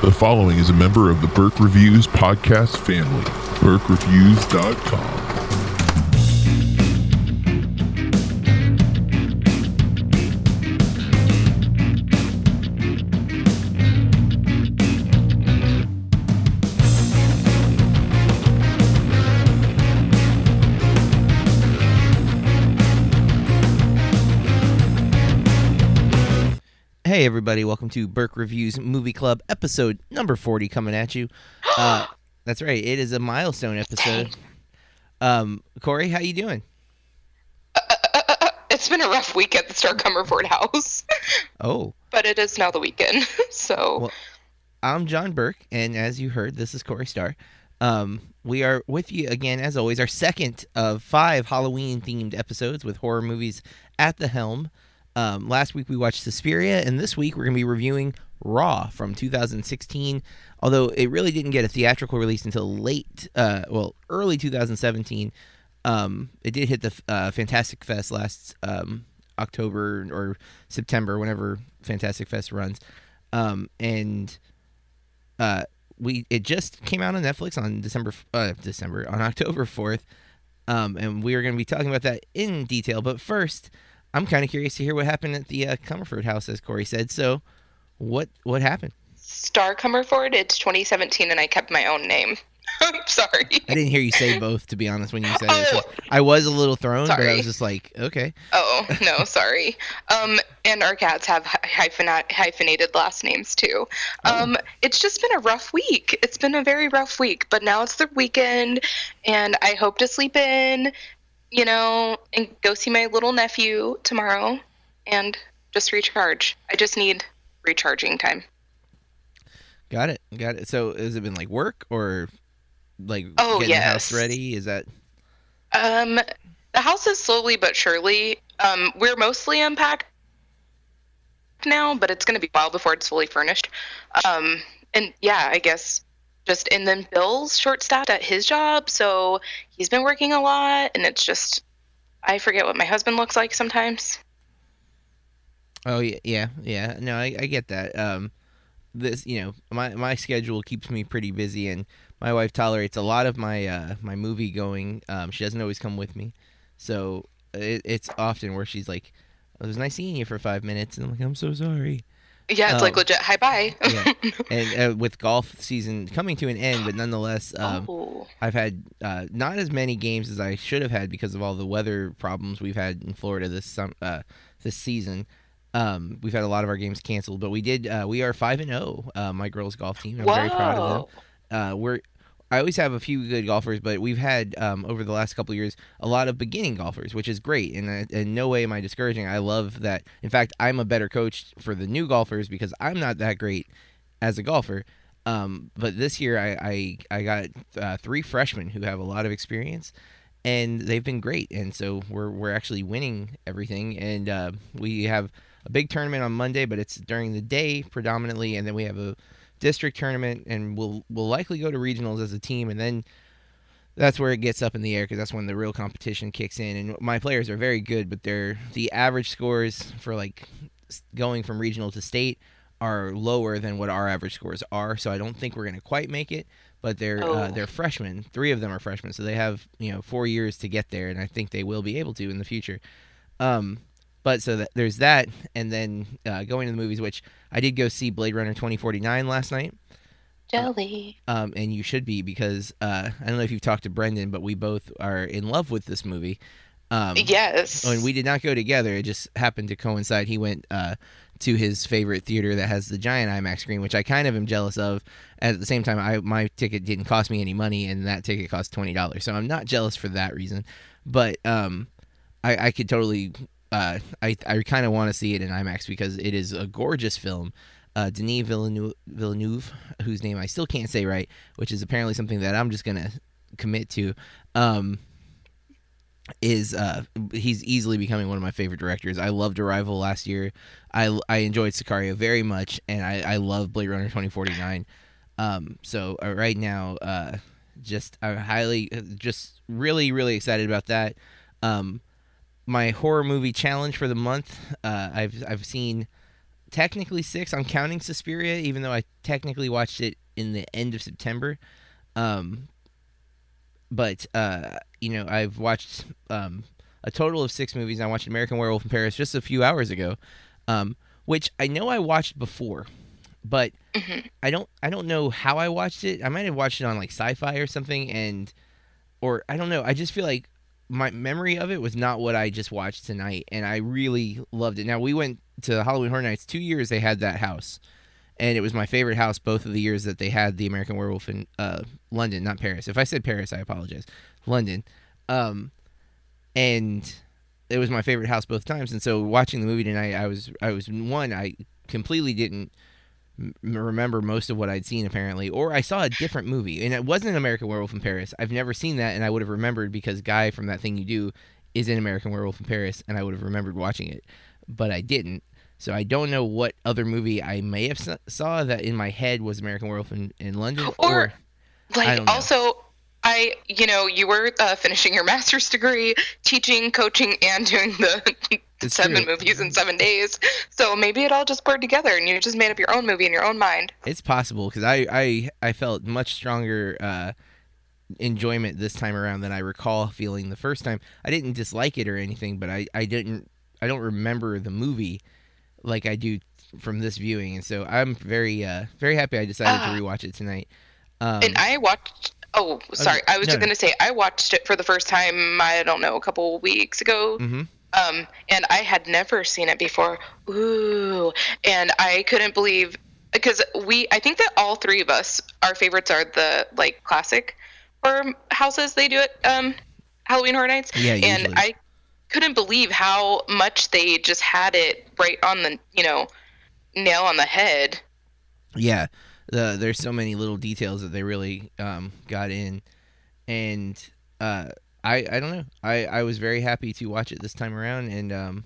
The following is a member of the Burke Reviews podcast family. BurkeReviews.com. everybody, welcome to Burke Reviews Movie Club episode number 40 coming at you. Uh, that's right, it is a milestone episode. Um, Corey, how you doing? It's been a rough week at the Starr Comerford house, Oh, but it is now the weekend. So, Well- I'm John Burke, and as you heard, this is Corey Starr. Um, we are with you again, as always, our second of five Halloween themed episodes with horror movies at the helm. Um, last week we watched Suspiria, and this week we're going to be reviewing Raw from 2016. Although it really didn't get a theatrical release until late, uh, well, early 2017. Um, it did hit the uh, Fantastic Fest last um, October or September, whenever Fantastic Fest runs, um, and uh, we it just came out on Netflix on December uh, December on October 4th. Um, and we are going to be talking about that in detail. But first, I'm kind of curious to hear what happened at the uh, Comerford house, as Corey said. So, what what happened? Starr Comerford, it's 2017, and I kept my own name. I'm sorry. I didn't hear you say both, to be honest, when you said it. Oh. So I was a little thrown, but I was just like, okay. Oh, no, sorry. Um, and our cats have hyphenat- hyphenated last names too. Um, it's just been a rough week. It's been a very rough week, but now it's the weekend, and I hope to sleep in, you know, and go see my little nephew tomorrow and just recharge. I just need recharging time. Got it. Got it. So, has it been like work or like Oh, getting the house yes. ready? Is that Um, the house is slowly but surely. Um, we're mostly unpacked now, but it's going to be a while before it's fully furnished. Um, and yeah, I guess just and then Bill's short-staffed at his job, so he's been working a lot, and it's just I forget what my husband looks like sometimes. Oh yeah, yeah, yeah. No, I, I get that. Um, this, you know, my my schedule keeps me pretty busy, and my wife tolerates a lot of my uh my movie going. Um, she doesn't always come with me, so it, it's often where she's like, "It was nice seeing you for five minutes," and I'm like, "I'm so sorry." Yeah, it's like Oh. legit. Hi, bye. Yeah. And uh, with golf season coming to an end, but nonetheless, um, oh, I've had uh, not as many games as I should have had because of all the weather problems we've had in Florida this sum- uh, this season. Um, we've had a lot of our games canceled, but we did. Uh, we are five and zero. Uh, my girls' golf team. I'm very proud of them. Uh, we're. I always have a few good golfers, but we've had um, over the last couple years a lot of beginning golfers, which is great. And uh, in no way am I discouraging. I love that. In fact, I'm a better coach for the new golfers because I'm not that great as a golfer. Um, but this year, I I, I got uh, three freshmen who have a lot of experience, and they've been great. And so we're we're actually winning everything. And uh, we have a big tournament on Monday, but it's during the day predominantly, and then we have a district tournament, and we'll we'll likely go to regionals as a team, and then that's where it gets up in the air because that's when the real competition kicks in. And my players are very good, but they're the average scores for like going from regional to state are lower than what our average scores are. So I don't think we're gonna quite make it. But they're uh, Oh. they're freshmen. Three of them are freshmen, so they have you know four years to get there, and I think they will be able to in the future. Um, but so that, there's that, and then uh, going to the movies, which I did go see Blade Runner 2049 last night. jelly. Um, and you should be because uh, I don't know if you've talked to Brendan, but we both are in love with this movie. Um, yes. and we did not go together. It just happened to coincide. He went uh, to his favorite theater that has the giant IMAX screen, which I kind of am jealous of. At the same time, I my ticket didn't cost me any money, and that ticket cost twenty dollars. So I'm not jealous for that reason. But um, I, I could totally. Uh, I I kind of want to see it in IMAX because it is a gorgeous film. Uh, Denis Villeneuve, Villeneuve, whose name I still can't say right, which is apparently something that I'm just gonna commit to. Um, is uh he's easily becoming one of my favorite directors. I loved Arrival last year. I I enjoyed Sicario very much, and I I love Blade Runner 2049. Um, so uh, right now, uh, just I'm highly, just really really excited about that. Um, my horror movie challenge for the month. Uh, I've I've seen technically six. I'm counting Suspiria, even though I technically watched it in the end of September. Um, but uh, you know, I've watched um, a total of six movies. I watched American Werewolf in Paris just a few hours ago, um, which I know I watched before, but Mhm. I don't I don't know how I watched it. I might have watched it on like Sci-Fi or something, and or I don't know. I just feel like my memory of it was not what I just watched tonight, and I really loved it. Now we went to Halloween Horror Nights two years. They had that house, and it was my favorite house both of the years that they had the American Werewolf in uh, London, not Paris. If I said Paris, I apologize. London, um, and it was my favorite house both times. And so watching the movie tonight, I was I was one I completely didn't m- remember most of what I'd seen apparently, or I saw a different movie, and it wasn't American Werewolf in Paris. I've never seen that, and I would have remembered because Guy from that thing you do is in American Werewolf in Paris, and I would have remembered watching it, but I didn't. So I don't know what other movie I may have saw that in my head was American Werewolf in, in London, Or- I Like also I you know, you were uh, finishing your master's degree, teaching, coaching and doing the seven true. movies in 7 days. So maybe it all just blurred together and you just made up your own movie in your own mind. It's possible because I, I I felt much stronger uh, enjoyment this time around than I recall feeling the first time. I didn't dislike it or anything, but I, I didn't I don't remember the movie like I do from this viewing, and so I'm very uh, very happy I decided Ah. to rewatch it tonight. Um, and I watched Oh, sorry. I was no, just going to say I watched it for the first time I don't know, a couple weeks ago. mhm. um, and I had never seen it before. Ooh, and I couldn't believe because we, I think that all three of us, our favorites are the like classic horror houses they do it um, Halloween Horror Nights. Yeah, and. I couldn't believe how much they just had it right on the, you know, nail on the head. Yeah, the, there's so many little details that they really um, got in, and uh, I I don't know. I, I was very happy to watch it this time around, and um,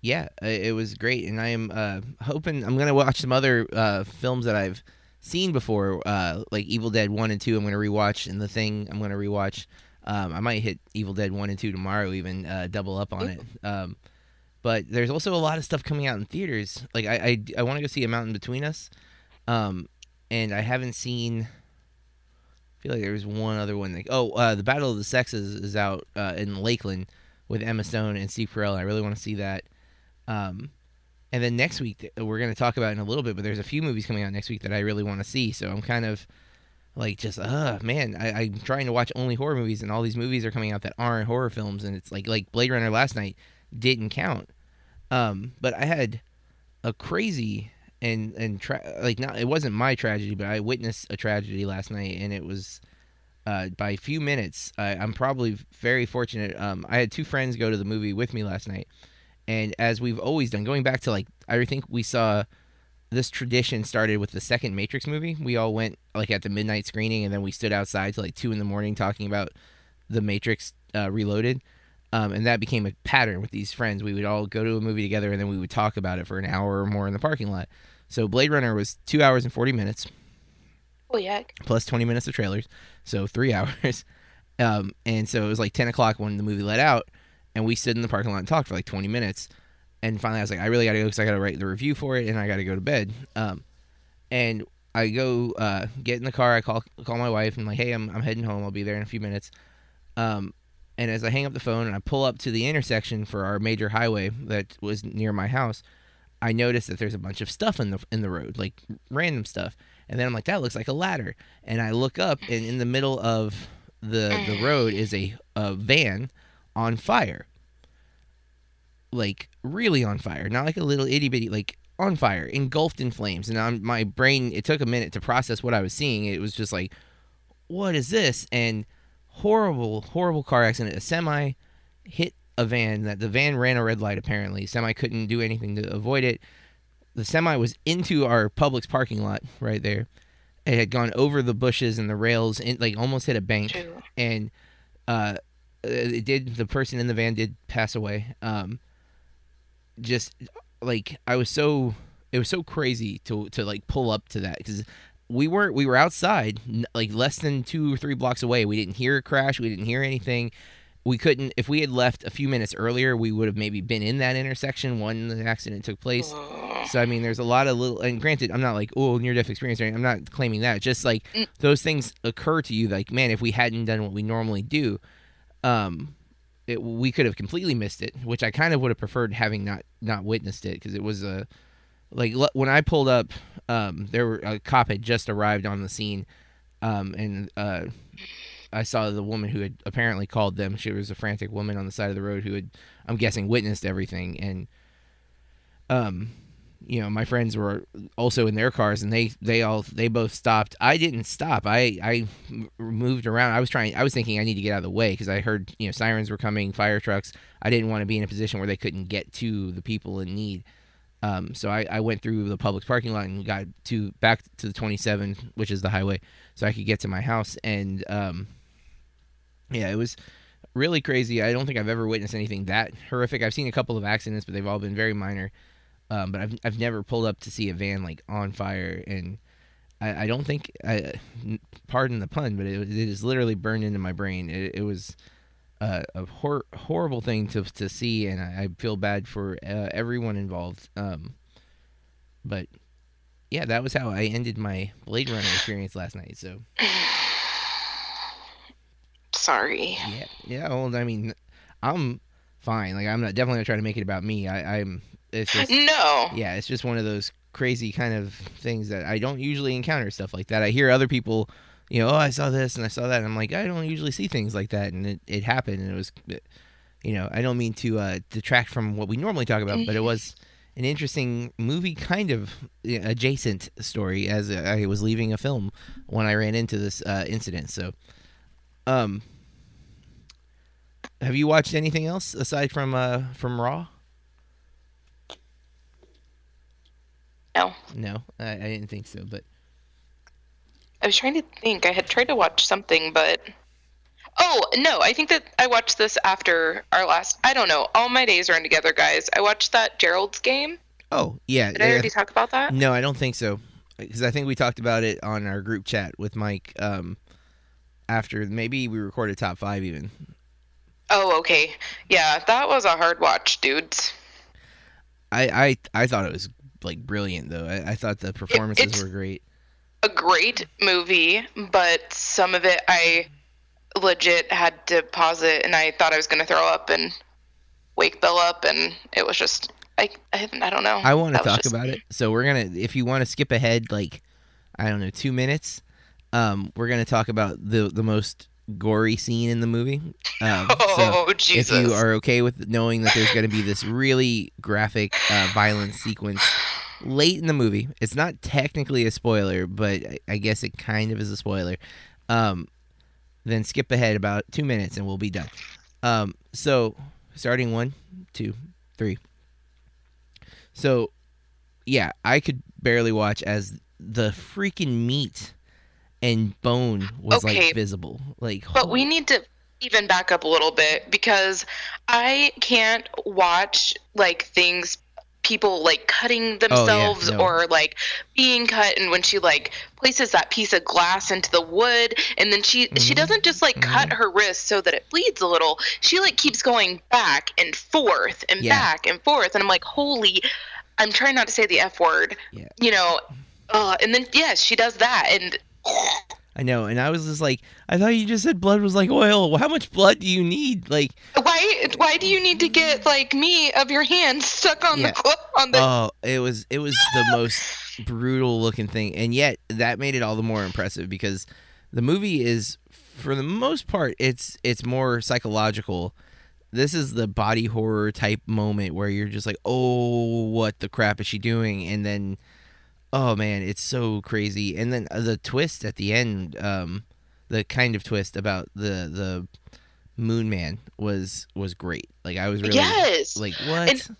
yeah, it was great. And I am uh, hoping I'm gonna watch some other uh, films that I've seen before, uh, like Evil Dead One and Two. I'm gonna rewatch, and The Thing I'm gonna rewatch. Um, I might hit Evil Dead One and Two tomorrow, even uh, double up on it. Um, but there's also a lot of stuff coming out in theaters. Like I I, I want to go see A Mountain Between Us, um, and I haven't seen. I feel like there was one other one. Like oh, uh, the Battle of the Sexes is out uh, in Lakeland with Emma Stone and Steve Carell. I really want to see that. Um, and then next week we're going to talk about in a little bit, but there's a few movies coming out next week that I really want to see. So I'm kind of like just uh man, I, I'm trying to watch only horror movies, and all these movies are coming out that aren't horror films, and it's like like Blade Runner last night didn't count. Um, but I had a crazy and and tra- like not it wasn't my tragedy, but I witnessed a tragedy last night, and it was uh, by a few minutes. I, I'm probably very fortunate. Um, I had two friends go to the movie with me last night, and as we've always done, going back to like I think we saw this tradition started with the second Matrix movie. We all went like at the midnight screening, and then we stood outside till like two in the morning talking about the Matrix uh, Reloaded. Um, and that became a pattern with these friends. We would all go to a movie together, and then we would talk about it for an hour or more in the parking lot. So Blade Runner was two hours and forty minutes Oh yeah. plus 20 minutes of trailers, so three hours. Um, and so it was like 10 o'clock when the movie let out, and we stood in the parking lot and talked for like 20 minutes. And finally, I was like, I really got to go because I got to write the review for it, and I got to go to bed. Um, and I go uh, get in the car. I call call my wife, and I'm like, hey, I'm I'm heading home. I'll be there in a few minutes. Um, and as I hang up the phone and I pull up to the intersection for our major highway that was near my house, I notice that there's a bunch of stuff in the in the road, like random stuff. And then I'm like, that looks like a ladder. And I look up, and in the middle of the the road is a, a van on fire, like really on fire, not like a little itty bitty, like on fire, engulfed in flames. And I'm, my brain, it took a minute to process what I was seeing. It was just like, what is this? And horrible, horrible car accident. A semi hit a van. That the van ran a red light. Apparently, semi couldn't do anything to avoid it. The semi was into our Publix parking lot right there. It had gone over the bushes and the rails, and like almost hit a bank. True. And uh, it did. The person in the van did pass away. Um, just like I was so, it was so crazy to to like pull up to that because we were we were outside like less than two or three blocks away. We didn't hear a crash. We didn't hear anything. We couldn't if we had left a few minutes earlier we would have maybe been in that intersection when the accident took place. So i mean there's a lot of little and granted i'm not like oh near death experience or anything. i'm not claiming that. Just like Mm. those things occur to you like man if we hadn't done what we normally do um it, we could have completely missed it which i kind of would have preferred having not not witnessed it because it was a like when i pulled up um there were a cop had just arrived on the scene um and uh I saw the woman who had apparently called them. She was a frantic woman on the side of the road who had, I'm guessing, witnessed everything. And, um, you know, my friends were also in their cars, and they they all they both stopped. I didn't stop. I I moved around. I was trying. I was thinking I need to get out of the way because I heard you know sirens were coming, fire trucks. I didn't want to be in a position where they couldn't get to the people in need. Um, so I, I went through the Publix parking lot and got to back to the 27, which is the highway, so I could get to my house. And um, yeah, it was really crazy. I don't think I've ever witnessed anything that horrific. I've seen a couple of accidents, but they've all been very minor. Um, but I've I've never pulled up to see a van like on fire, and I, I don't think I, pardon the pun, but it, it is literally burned into my brain. It, it was uh, a hor- horrible thing to to see, and I, I feel bad for uh, everyone involved. Um, but yeah, that was how I ended my Blade Runner experience last night. So Sorry. yeah, yeah. Well, I mean, I'm fine. Like I'm not definitely not trying to make it about me. I, I'm. It's just No. yeah, it's just one of those crazy kind of things that I don't usually encounter stuff like that. I hear other people, you know, oh, I saw this and I saw that, and I'm like, I don't usually see things like that, and it, it happened, and it was, you know, I don't mean to uh, detract from what we normally talk about, but it was an interesting movie, kind of uh, adjacent story as I was leaving a film when I ran into this uh, incident. So, um, have you watched anything else aside from uh, from Raw? No. No, I, I didn't think so, but. I was trying to think. I had tried to watch something, but oh no, I think that I watched this after our last. I don't know. All my days run together, guys. I watched that Gerald's game. Oh yeah, Did I already talk about that? No, I don't think so. Because I think we talked about it on our group chat with Mike. Um, after maybe we recorded top five even. Oh, okay. Yeah, that was a hard watch, dudes. I I, I thought it was like brilliant though. I, I thought the performances it's- were great. A great movie, but some of it I legit had to pause it, and I thought I was going to throw up and wake Bill up, and it was just I I, I don't know. I want to talk just about it. So we're gonna, if you want to skip ahead, like I don't know, two minutes. Um, we're gonna talk about the the most gory scene in the movie. Um, so Oh Jesus! if you are okay with knowing that there's going to be this really graphic, uh, violent sequence late in the movie, it's not technically a spoiler, but I- guess it kind of is a spoiler. Um, then skip ahead about two minutes and we'll be done. Um, so starting one, two, three. So, yeah, I could barely watch as the freaking meat and bone was Okay. like visible. Like, But we need to even back up a little bit because I can't watch like things people like cutting themselves no. or like being cut and when she like places that piece of glass into the wood and then she she Mhm. doesn't just like cut her wrist so that it bleeds a little she like keeps going back and forth and Yeah. back and forth and I'm like holy I'm trying not to say the f word Yeah. you know uh, and then yes she does that and I know, and I was just like, I thought you just said blood was like oil. How much blood do you need? Like, Why? Why do you need to get like me of your hand stuck on Yeah. the on the? oh, it was it was the most brutal looking thing, and yet that made it all the more impressive because the movie is, for the most part, it's it's more psychological. This is the body horror type moment where you're just like, oh, what the crap is she doing? And then, oh man, it's so crazy. And then uh, the twist at the end, um, the kind of twist about the the Moon Man was was great. Like I was really yes. like what? And-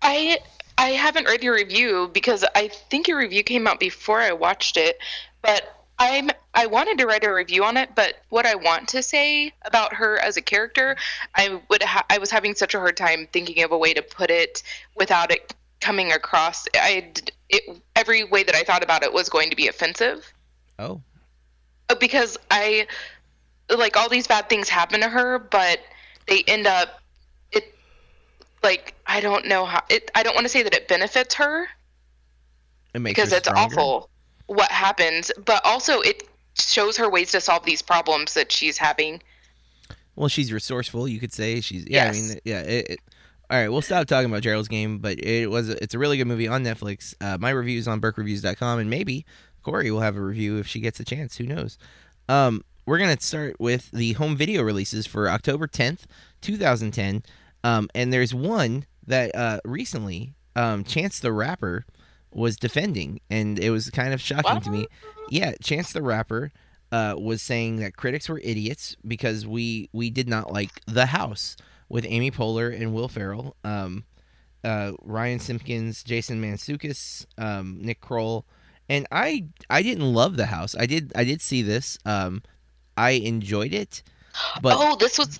I I haven't read your review because I think your review came out before I watched it, but I'm I wanted to write a review on it, but what I want to say about her as a character, I would ha- I was having such a hard time thinking of a way to put it without it coming across. I it every way that I thought about it was going to be offensive. oh, Uh, because I like all these bad things happen to her, but they end up it like I don't know how it. I don't want to say that it benefits her It makes because it's awful what happens, but also it shows her ways to solve these problems that she's having. Well, she's resourceful. You could say she's. Yeah, I mean, yeah. It, it, all right, we'll stop talking about Gerald's game, but it was. It's a really good movie on Netflix. Uh, my review is on BurkeReviews.com, and maybe Corey will have a review if she gets a chance. Who knows? Um, we're gonna start with the home video releases for October 10th, 2010. Um, and there's one that uh, recently um, Chance the Rapper was defending, and it was kind of shocking to me. Yeah, Chance the Rapper uh, was saying that critics were idiots because we we did not like The House with Amy Poehler and Will Ferrell, um, uh, Ryan Simpkins, Jason Mantzoukas, um, Nick Kroll, and I I didn't love The House. I did I did see this. Um, I enjoyed it, but oh, this was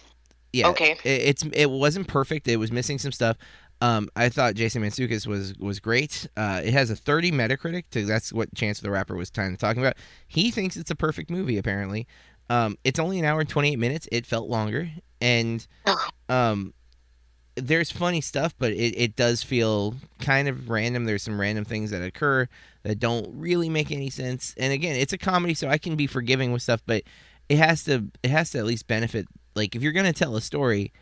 yeah, okay. It, it's it wasn't perfect. It was missing some stuff. Um, I thought Jason Mantzoukas was was great. Uh, it has a 30 Metacritic. To, that's what Chance the Rapper was kind of talking about. He thinks it's a perfect movie. Apparently, um, it's only an hour and 28 minutes. It felt longer, and um, there's funny stuff, but it, it does feel kind of random. There's some random things that occur that don't really make any sense. And again, it's a comedy, so I can be forgiving with stuff, but it has to it has to at least benefit. Like if you're gonna tell a story,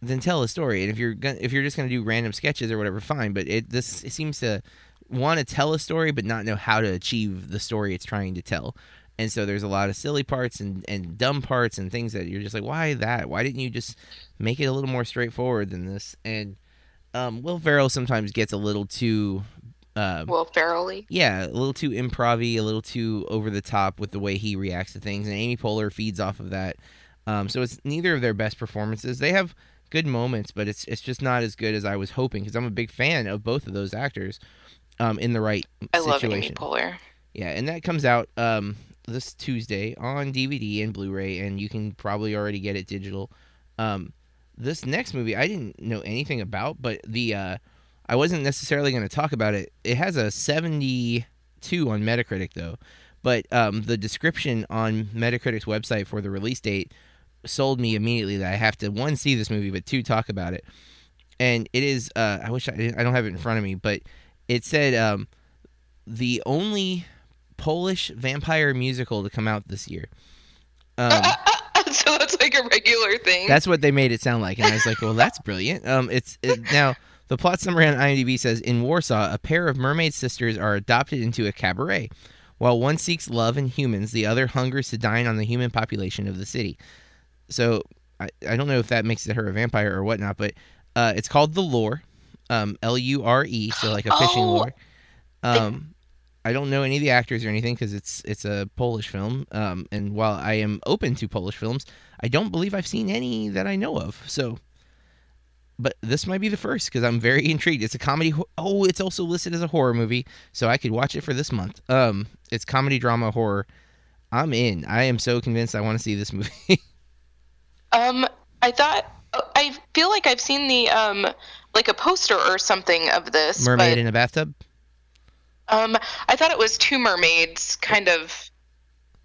then tell a story. And if you're gonna if you're just gonna do random sketches or whatever, fine. But it this it seems to want to tell a story, but not know how to achieve the story it's trying to tell. And so there's a lot of silly parts and, and dumb parts and things that you're just like, why that? Why didn't you just make it a little more straightforward than this? And um, Will Ferrell sometimes gets a little too, uh, Will Ferrelly. yeah, a little too improv a little too over the top with the way he reacts to things. And Amy Poehler feeds off of that. Um, so it's neither of their best performances. They have good moments, but it's it's just not as good as I was hoping because I'm a big fan of both of those actors um, in the right I situation. love Amy Poehler. Yeah, and that comes out um, this Tuesday on DVD and Blu-ray, and you can probably already get it digital. Um, this next movie I didn't know anything about, but the uh, I wasn't necessarily going to talk about it. It has a 72 on Metacritic though, but um, the description on Metacritic's website for the release date sold me immediately that I have to one see this movie, but two talk about it. And it is uh, I wish I, I don't have it in front of me, but it said um, the only Polish vampire musical to come out this year. Um, so that's like a regular thing. that's what they made it sound like, and I was like, "Well, that's brilliant." Um, it's it, now the plot summary on IMDb says in Warsaw, a pair of mermaid sisters are adopted into a cabaret. While one seeks love in humans, the other hungers to dine on the human population of the city. So I, I don't know if that makes it her a vampire or whatnot, but uh, it's called The Lure, um, L U R E, so like a fishing Oh, lure. Um, I don't know any of the actors or anything because it's it's a Polish film. Um, and while I am open to Polish films, I don't believe I've seen any that I know of. So, but this might be the first because I'm very intrigued. It's a comedy. Oh, it's also listed as a horror movie, so I could watch it for this month. Um, it's comedy, drama, horror. I'm in. I am so convinced I want to see this movie. Um, I thought I feel like I've seen the um like a poster or something of this. Mermaid but, in a bathtub. Um, I thought it was two mermaids, kind of.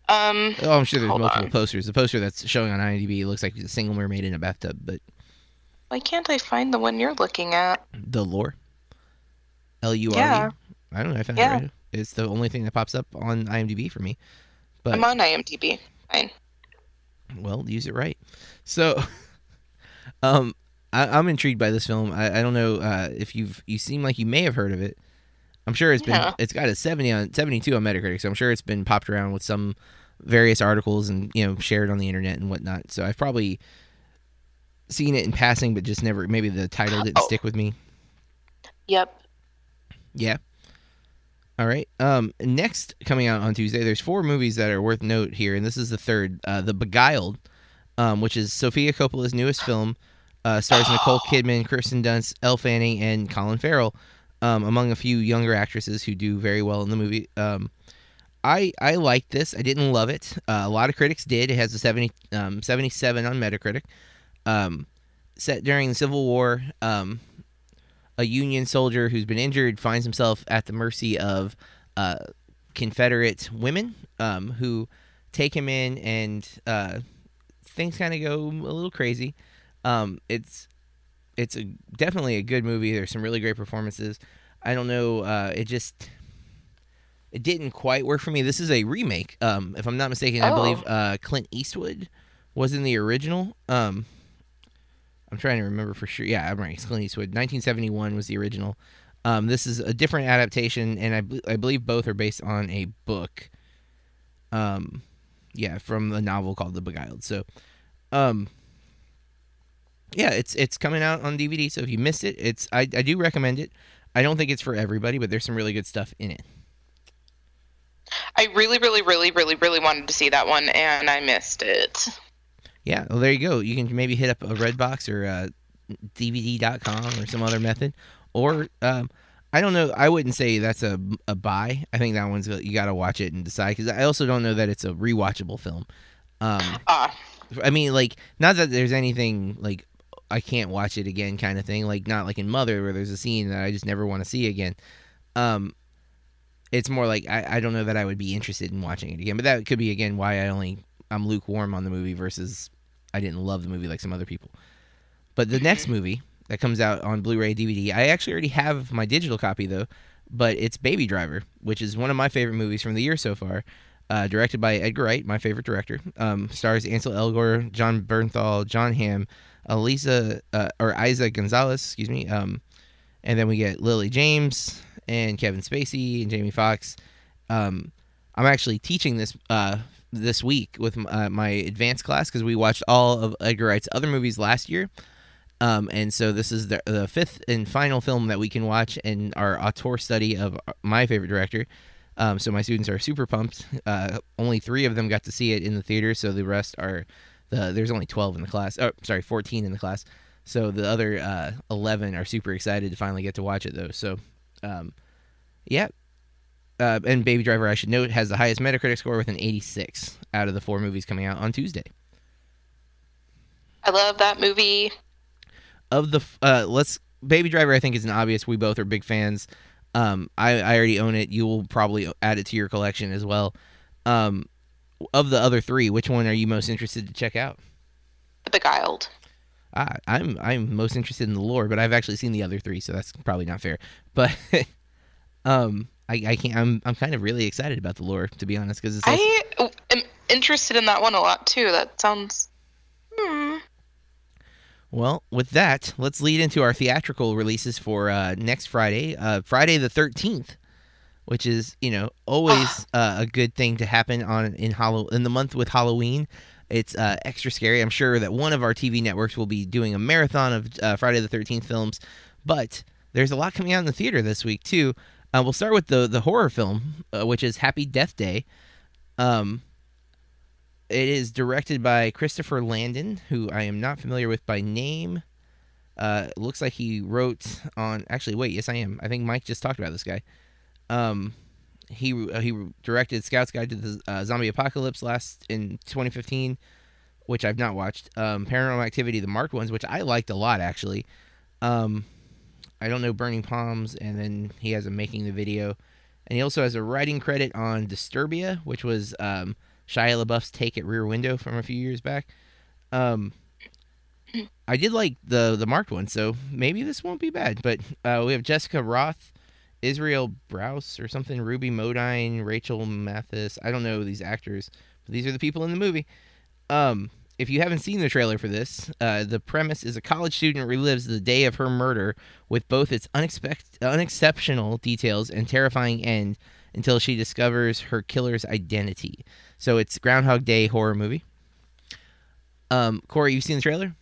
Um, Oh, I'm sure there's multiple on. posters. The poster that's showing on IMDb looks like a single mermaid in a bathtub, but why can't I find the one you're looking at? the Lure. L U R E. Yeah. I don't know. I found Yeah. it right. It's the only thing that pops up on IMDb for me. But I'm on IMDb. Fine. well, use it right. So, um, I, I'm intrigued by this film. I, I don't know uh, if you've you seem like you may have heard of it. I'm sure it's been it's got a 70 on 72 on Metacritic, so I'm sure it's been popped around with some various articles and you know shared on the internet and whatnot. So I've probably seen it in passing, but just never maybe the title didn't Oh. stick with me. Yep. Yeah. All right. Um, next coming out on Tuesday, there's four movies that are worth note here, and this is the third, uh, The Beguiled, um, which is Sofia Coppola's newest film, uh, stars Nicole Kidman, Kirsten Dunst, Elle Fanning, and Colin Farrell, um, among a few younger actresses who do very well in the movie. Um, I I liked this. I didn't love it. Uh, a lot of critics did. It has a 70, um, 77 on Metacritic. Um, set during the Civil War. Um, a Union soldier who's been injured finds himself at the mercy of uh, Confederate women who take him in and uh, things kind of go a little crazy. Um, it's it's a, definitely a good movie. There's some really great performances. I don't know. Uh, it just it didn't quite work for me. This is a remake. Um, if I'm not mistaken, I Oh. believe uh, Clint Eastwood was in the original. Um, I'm trying to remember for sure. Yeah, I'm right. It's Clint Eastwood. 1971 was the original. Um, this is a different adaptation, and I, bel- I believe both are based on a book. Um, yeah, from the novel called The Beguiled. So, um, yeah, it's it's coming out on DVD. So if you missed it, it's I, I do recommend it. I don't think it's for everybody, but there's some really good stuff in it. I really, really, really, really, really wanted to see that one, and I missed it. Yeah, well, there you go. You can maybe hit up a Redbox or uh, DVD.com or some other method, or um, I don't know. I wouldn't say that's a a buy. I think that one's you got to watch it and decide because I also don't know that it's a rewatchable film. Um, Ah, I mean, like not that there's anything like I can't watch it again kind of thing. Like not like in Mother where there's a scene that I just never want to see again. Um, it's more like I, I don't know that I would be interested in watching it again. But that could be again why I only I'm lukewarm on the movie versus I didn't love the movie like some other people. But the next movie that comes out on Blu-ray DVD, I actually already have my digital copy though, but it's Baby Driver, which is one of my favorite movies from the year so far. Uh, directed by Edgar Wright, my favorite director. Um, stars Ansel Elgort, Jon Bernthal, Jon Hamm, Elisa uh, or Eiza Gonzalez, excuse me. Um, and then we get Lily James and Kevin Spacey and Jamie Foxx. Um, I'm actually teaching this uh, this week with uh, my advanced class because we watched all of Edgar Wright's other movies last year. Um, and so this is the, the fifth and final film that we can watch in our auteur study of my favorite director. Um, so my students are super pumped. Uh, only three of them got to see it in the theater, so the rest are the there's only 12 in the class. Oh, sorry, 14 in the class. So the other uh, 11 are super excited to finally get to watch it though. So, um, yeah. Uh, and Baby Driver, I should note, has the highest Metacritic score with an 86 out of the four movies coming out on Tuesday. I love that movie. of the uh let's baby driver i think is an obvious we both are big fans um i i already own it you will probably add it to your collection as well um of the other three which one are you most interested to check out The Beguiled. ah, i'm i'm most interested in the Lure but i've actually seen the other three so that's probably not fair but um i i can't i'm i'm kind of really excited about the Lure to be honest because it's also, I am interested in that one a lot too. That sounds. Hmm. Well, with that, let's lead into our theatrical releases for uh, next Friday, uh, Friday the thirteenth, which is you know always uh, a good thing to happen on in Hallow in the month with Halloween. It's uh, extra scary. I'm sure that one of our TV networks will be doing a marathon of uh, Friday the Thirteenth films, but there's a lot coming out in the theater this week too. Uh, we'll start with the the horror film, uh, which is Happy Death Day. Um, it is directed by Christopher Landon, who I am not familiar with by name. Uh, looks like he wrote on. Actually, wait, yes, I am. I think Mike just talked about this guy. Um, he uh, he directed Scout's Guide to the uh, Zombie Apocalypse last in 2015, which I've not watched. Um, Paranormal Activity, the marked ones, which I liked a lot actually. Um, I don't know Burning Palms, and then he has a making the video, and he also has a writing credit on Disturbia, which was um, Shia LaBeouf's take at Rear Window from a few years back. Um, I did like the the marked one, so maybe this won't be bad. But uh, we have Jessica Rothe, Israel Browse or something, Ruby Modine, Rachel Mathis. I don't know these actors, but these are the people in the movie. Um, if you haven't seen the trailer for this, uh, the premise is a college student relives the day of her murder with both its unexpect- unexceptional details and terrifying end until she discovers her killer's identity. So it's Groundhog Day horror movie. Um, Corey, you've seen the trailer?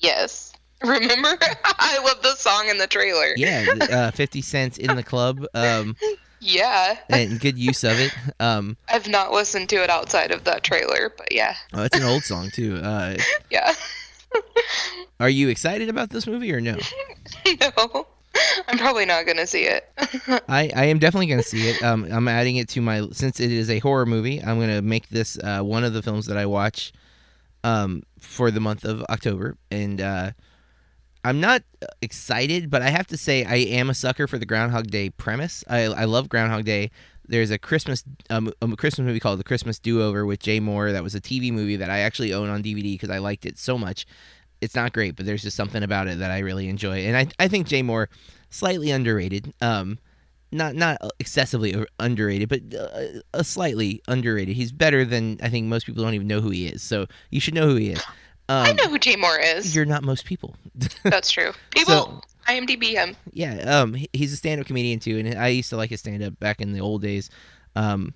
Yes. Remember? I love the song in the trailer. Yeah, uh, Fifty Cent in the club, um, Yeah. and good use of it. Um, I've not listened to it outside of that trailer, but yeah. oh, it's an old song too. Uh, Yeah. are you excited about this movie or no? no. I'm probably not going to see it. I, I am definitely going to see it. Um, I'm adding it to my since it is a horror movie. I'm going to make this uh, one of the films that I watch um, for the month of October, and uh, I'm not excited, but I have to say I am a sucker for the Groundhog Day premise. I, I love Groundhog Day. there's a Christmas um, a Christmas movie called The Christmas Do Over with Jay Mohr. That was a TV movie that I actually own on DVD because I liked it so much. It's not great, but there's just something about it that I really enjoy, and I I think Jay Mohr slightly underrated. Um, not not excessively underrated, but uh, a slightly underrated. He's better than I think most people don't even know who he is. So you should know who he is. Um, I know who Jay Mohr is. You're not most people. That's true. People I IMDb him. Yeah, um, he's a stand-up comedian too, and I used to like his stand-up back in the old days. Um,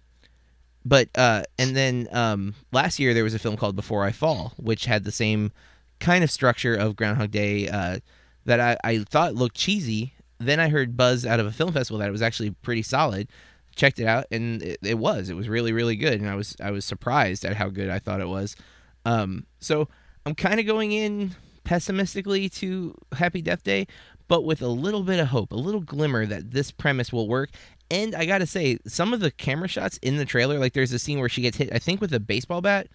but uh, and then um, last year there was a film called Before I Fall, which had the same kind of structure of Groundhog Day uh, that I, I thought looked cheesy. Then I heard buzz out of a film festival that it was actually pretty solid. Checked it out, and it, it was. It was really, really good, and I was I was surprised at how good I thought it was. Um, so I'm kind of going in pessimistically to Happy Death Day, but with a little bit of hope, a little glimmer that this premise will work. And I gotta say, some of the camera shots in the trailer, like there's a scene where she gets hit, I think, with a baseball bat,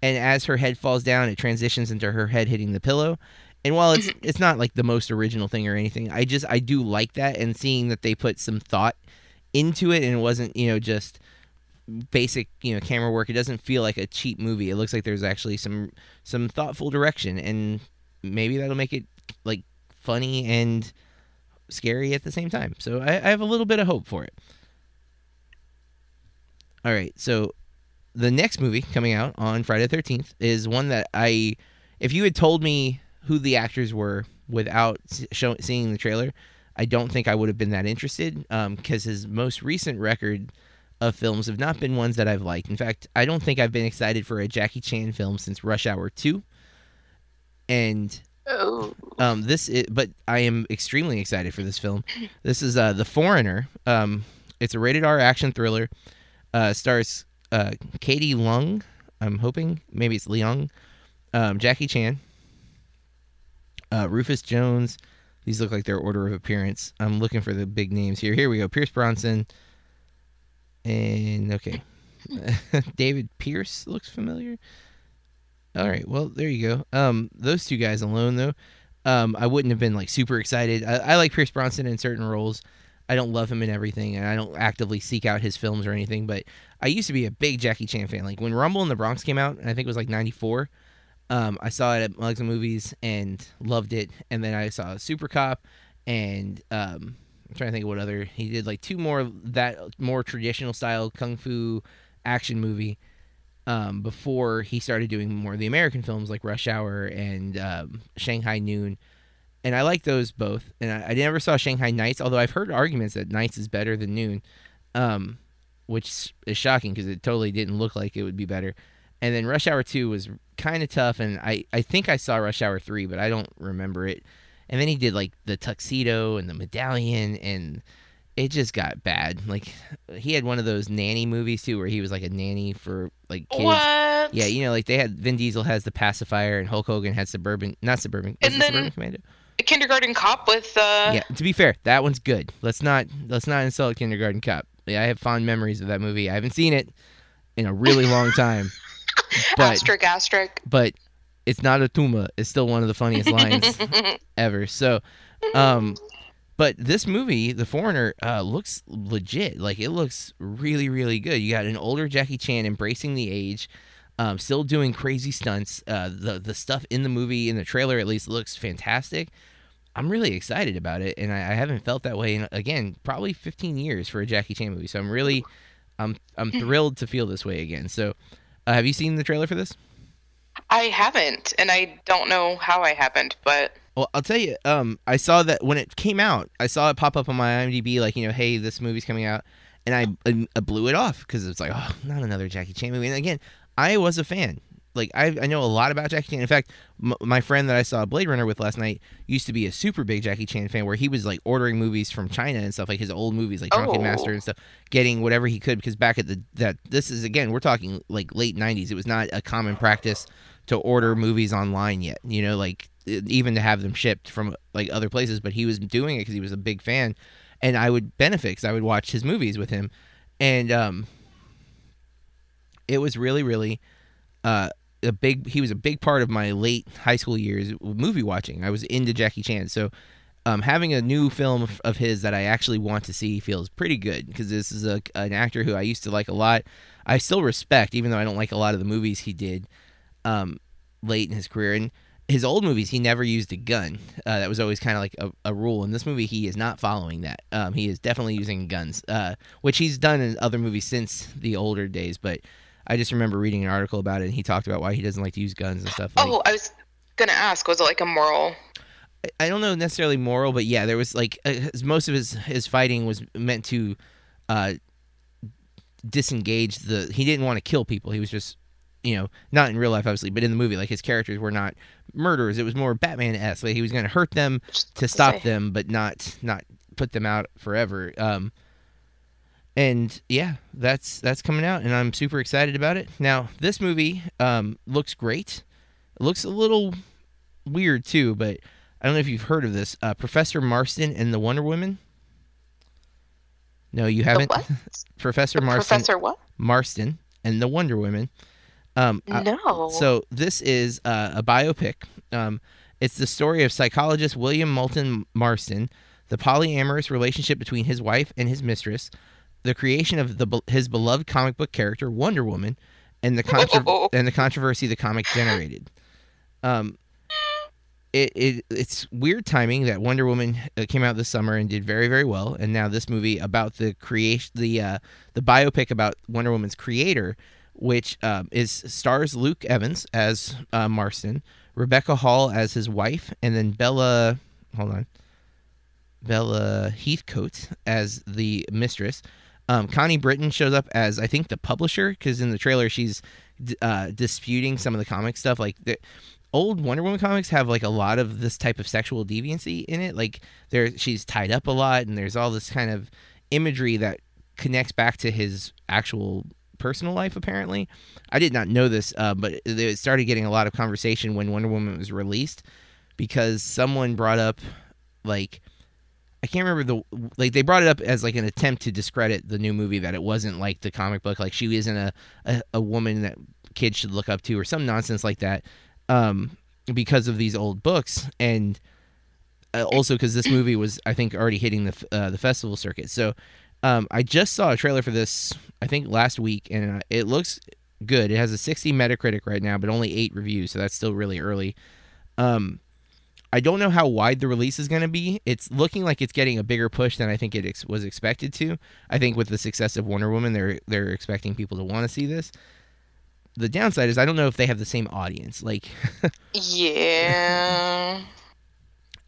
and as her head falls down, it transitions into her head hitting the pillow. And while it's it's not like the most original thing or anything, I just I do like that and seeing that they put some thought into it and it wasn't you know just basic you know camera work. It doesn't feel like a cheap movie. It looks like there's actually some some thoughtful direction and maybe that'll make it like funny and scary at the same time. So I, I have a little bit of hope for it. All right, so the next movie coming out on Friday the Thirteenth is one that I, if you had told me who the actors were without show, seeing the trailer, I don't think I would have been that interested. Um, because his most recent record of films have not been ones that I've liked. In fact, I don't think I've been excited for a Jackie Chan film since Rush Hour Two. And Oh. um, this, is, but I am extremely excited for this film. This is uh, The Foreigner. Um, it's a rated R action thriller. Uh, stars uh, Katie Lung. I'm hoping maybe it's Leung. Um, Jackie Chan. Uh, Rufus Jones. These look like their order of appearance. I'm looking for the big names here. Here we go. Pierce Bronson. And okay, David Pierce looks familiar. All right, well there you go. Um, those two guys alone though, um, I wouldn't have been like super excited. I, I like Pierce Bronson in certain roles. I don't love him in everything, and I don't actively seek out his films or anything. But I used to be a big Jackie Chan fan. Like when Rumble in the Bronx came out, and I think it was like '94. Um, I saw it at Mugs and Movies and loved it. And then I saw Super Cop, and um, I'm trying to think of what other he did. Like two more that more traditional style kung fu action movie um, before he started doing more of the American films like Rush Hour and um, Shanghai Noon. And I like those both. And I, I never saw Shanghai Nights, although I've heard arguments that Nights is better than Noon, um, which is shocking because it totally didn't look like it would be better. And then Rush Hour 2 was kind of tough. And I, I think I saw Rush Hour 3, but I don't remember it. And then he did like the tuxedo and the medallion, and it just got bad. Like he had one of those nanny movies too, where he was like a nanny for like kids. What? Yeah, you know, like they had Vin Diesel has the pacifier, and Hulk Hogan had suburban, not suburban, And then- suburban commando. A kindergarten cop with uh yeah, to be fair, that one's good. Let's not let's not insult Kindergarten Cop. Yeah, I have fond memories of that movie. I haven't seen it in a really long time, but asterisk asterisk. but it's not a tuma. It's still one of the funniest lines ever. So, um, but this movie, The Foreigner, uh, looks legit. Like it looks really, really good. You got an older Jackie Chan embracing the age, um, still doing crazy stunts. Uh, the the stuff in the movie, in the trailer at least, looks fantastic. I'm really excited about it, and I, I haven't felt that way in again probably 15 years for a Jackie Chan movie. So I'm really, I'm I'm thrilled to feel this way again. So, uh, have you seen the trailer for this? I haven't, and I don't know how I haven't, but Well, I'll tell you. Um, I saw that when it came out, I saw it pop up on my IMDb, like you know, hey, this movie's coming out, and I, I, blew it off because it's like, oh, not another Jackie Chan movie. And again, I was a fan. Like I, I know a lot about Jackie Chan. In fact, m- my friend that I saw Blade Runner with last night used to be a super big Jackie Chan fan, where he was like ordering movies from China and stuff, like his old movies, like Drunken Oh. Master and stuff, getting whatever he could. Because back at the that this is again, we're talking like late '90s. It was not a common practice to order movies online yet. You know, like even to have them shipped from like other places. But he was doing it because he was a big fan, and I would benefit because I would watch his movies with him, and um, it was really, really uh, a big. He was a big part of my late high school years movie watching. I was into Jackie Chan, so um, having a new film of his that I actually want to see feels pretty good because this is a, an actor who I used to like a lot. I still respect, even though I don't like a lot of the movies he did um, late in his career. And his old movies, he never used a gun. Uh, that was always kind of like a, a rule. In this movie, he is not following that. Um, he is definitely using guns, uh, which he's done in other movies since the older days. But I just remember reading an article about it, and he talked about why he doesn't like to use guns and stuff. Like, oh, I was gonna ask, was it like a moral? I- don't know necessarily moral, but yeah, there was like uh, most of his his fighting was meant to uh, disengage the. He didn't want to kill people. He was just, you know, not in real life, obviously, but in the movie, like his characters were not murderers. It was more Batman esque. Like he was going to hurt them to stop them, but not not put them out forever. Um, and yeah, that's that's coming out, and I'm super excited about it. Now, this movie um, looks great. It looks a little weird too, but I don't know if you've heard of this. Uh, Professor Marston and the Wonder Woman. No, you haven't. what? Professor Marston, Professor what? Marston and the Wonder Woman. Um, uh, No. so this is uh, a biopic. Um, it's the story of psychologist William Moulton Marston, the polyamorous relationship between his wife and his mistress, the creation of the his beloved comic book character Wonder Woman, and the contro- Oh. and the controversy the comic generated. Um, it, it it's weird timing that Wonder Woman uh, came out this summer and did very very well, and now this movie about the creation the uh, the biopic about Wonder Woman's creator, which um, is stars Luke Evans as uh, Marston, Rebecca Hall as his wife, and then Bella hold on Bella Heathcote as the mistress. Um, Connie Britton shows up as I think the publisher because in the trailer she's uh, disputing some of the comic stuff. Like the old Wonder Woman comics have like a lot of this type of sexual deviancy in it. Like there, she's tied up a lot, and there's all this kind of imagery that connects back to his actual personal life. Apparently, I did not know this, uh, but it started getting a lot of conversation when Wonder Woman was released because someone brought up like I can't remember the like they brought it up as like an attempt to discredit the new movie that it wasn't like the comic book like she isn't a a, a woman that kids should look up to or some nonsense like that um because of these old books and uh, also because this movie was I think already hitting the uh, the festival circuit so um I just saw a trailer for this I think last week and uh, it looks good it has a 60 Metacritic right now but only 8 reviews so that's still really early um I don't know how wide the release is going to be. It's looking like it's getting a bigger push than I think it ex- was expected to. I think with the success of Wonder Woman, they're they're expecting people to want to see this. The downside is I don't know if they have the same audience, like, Yeah.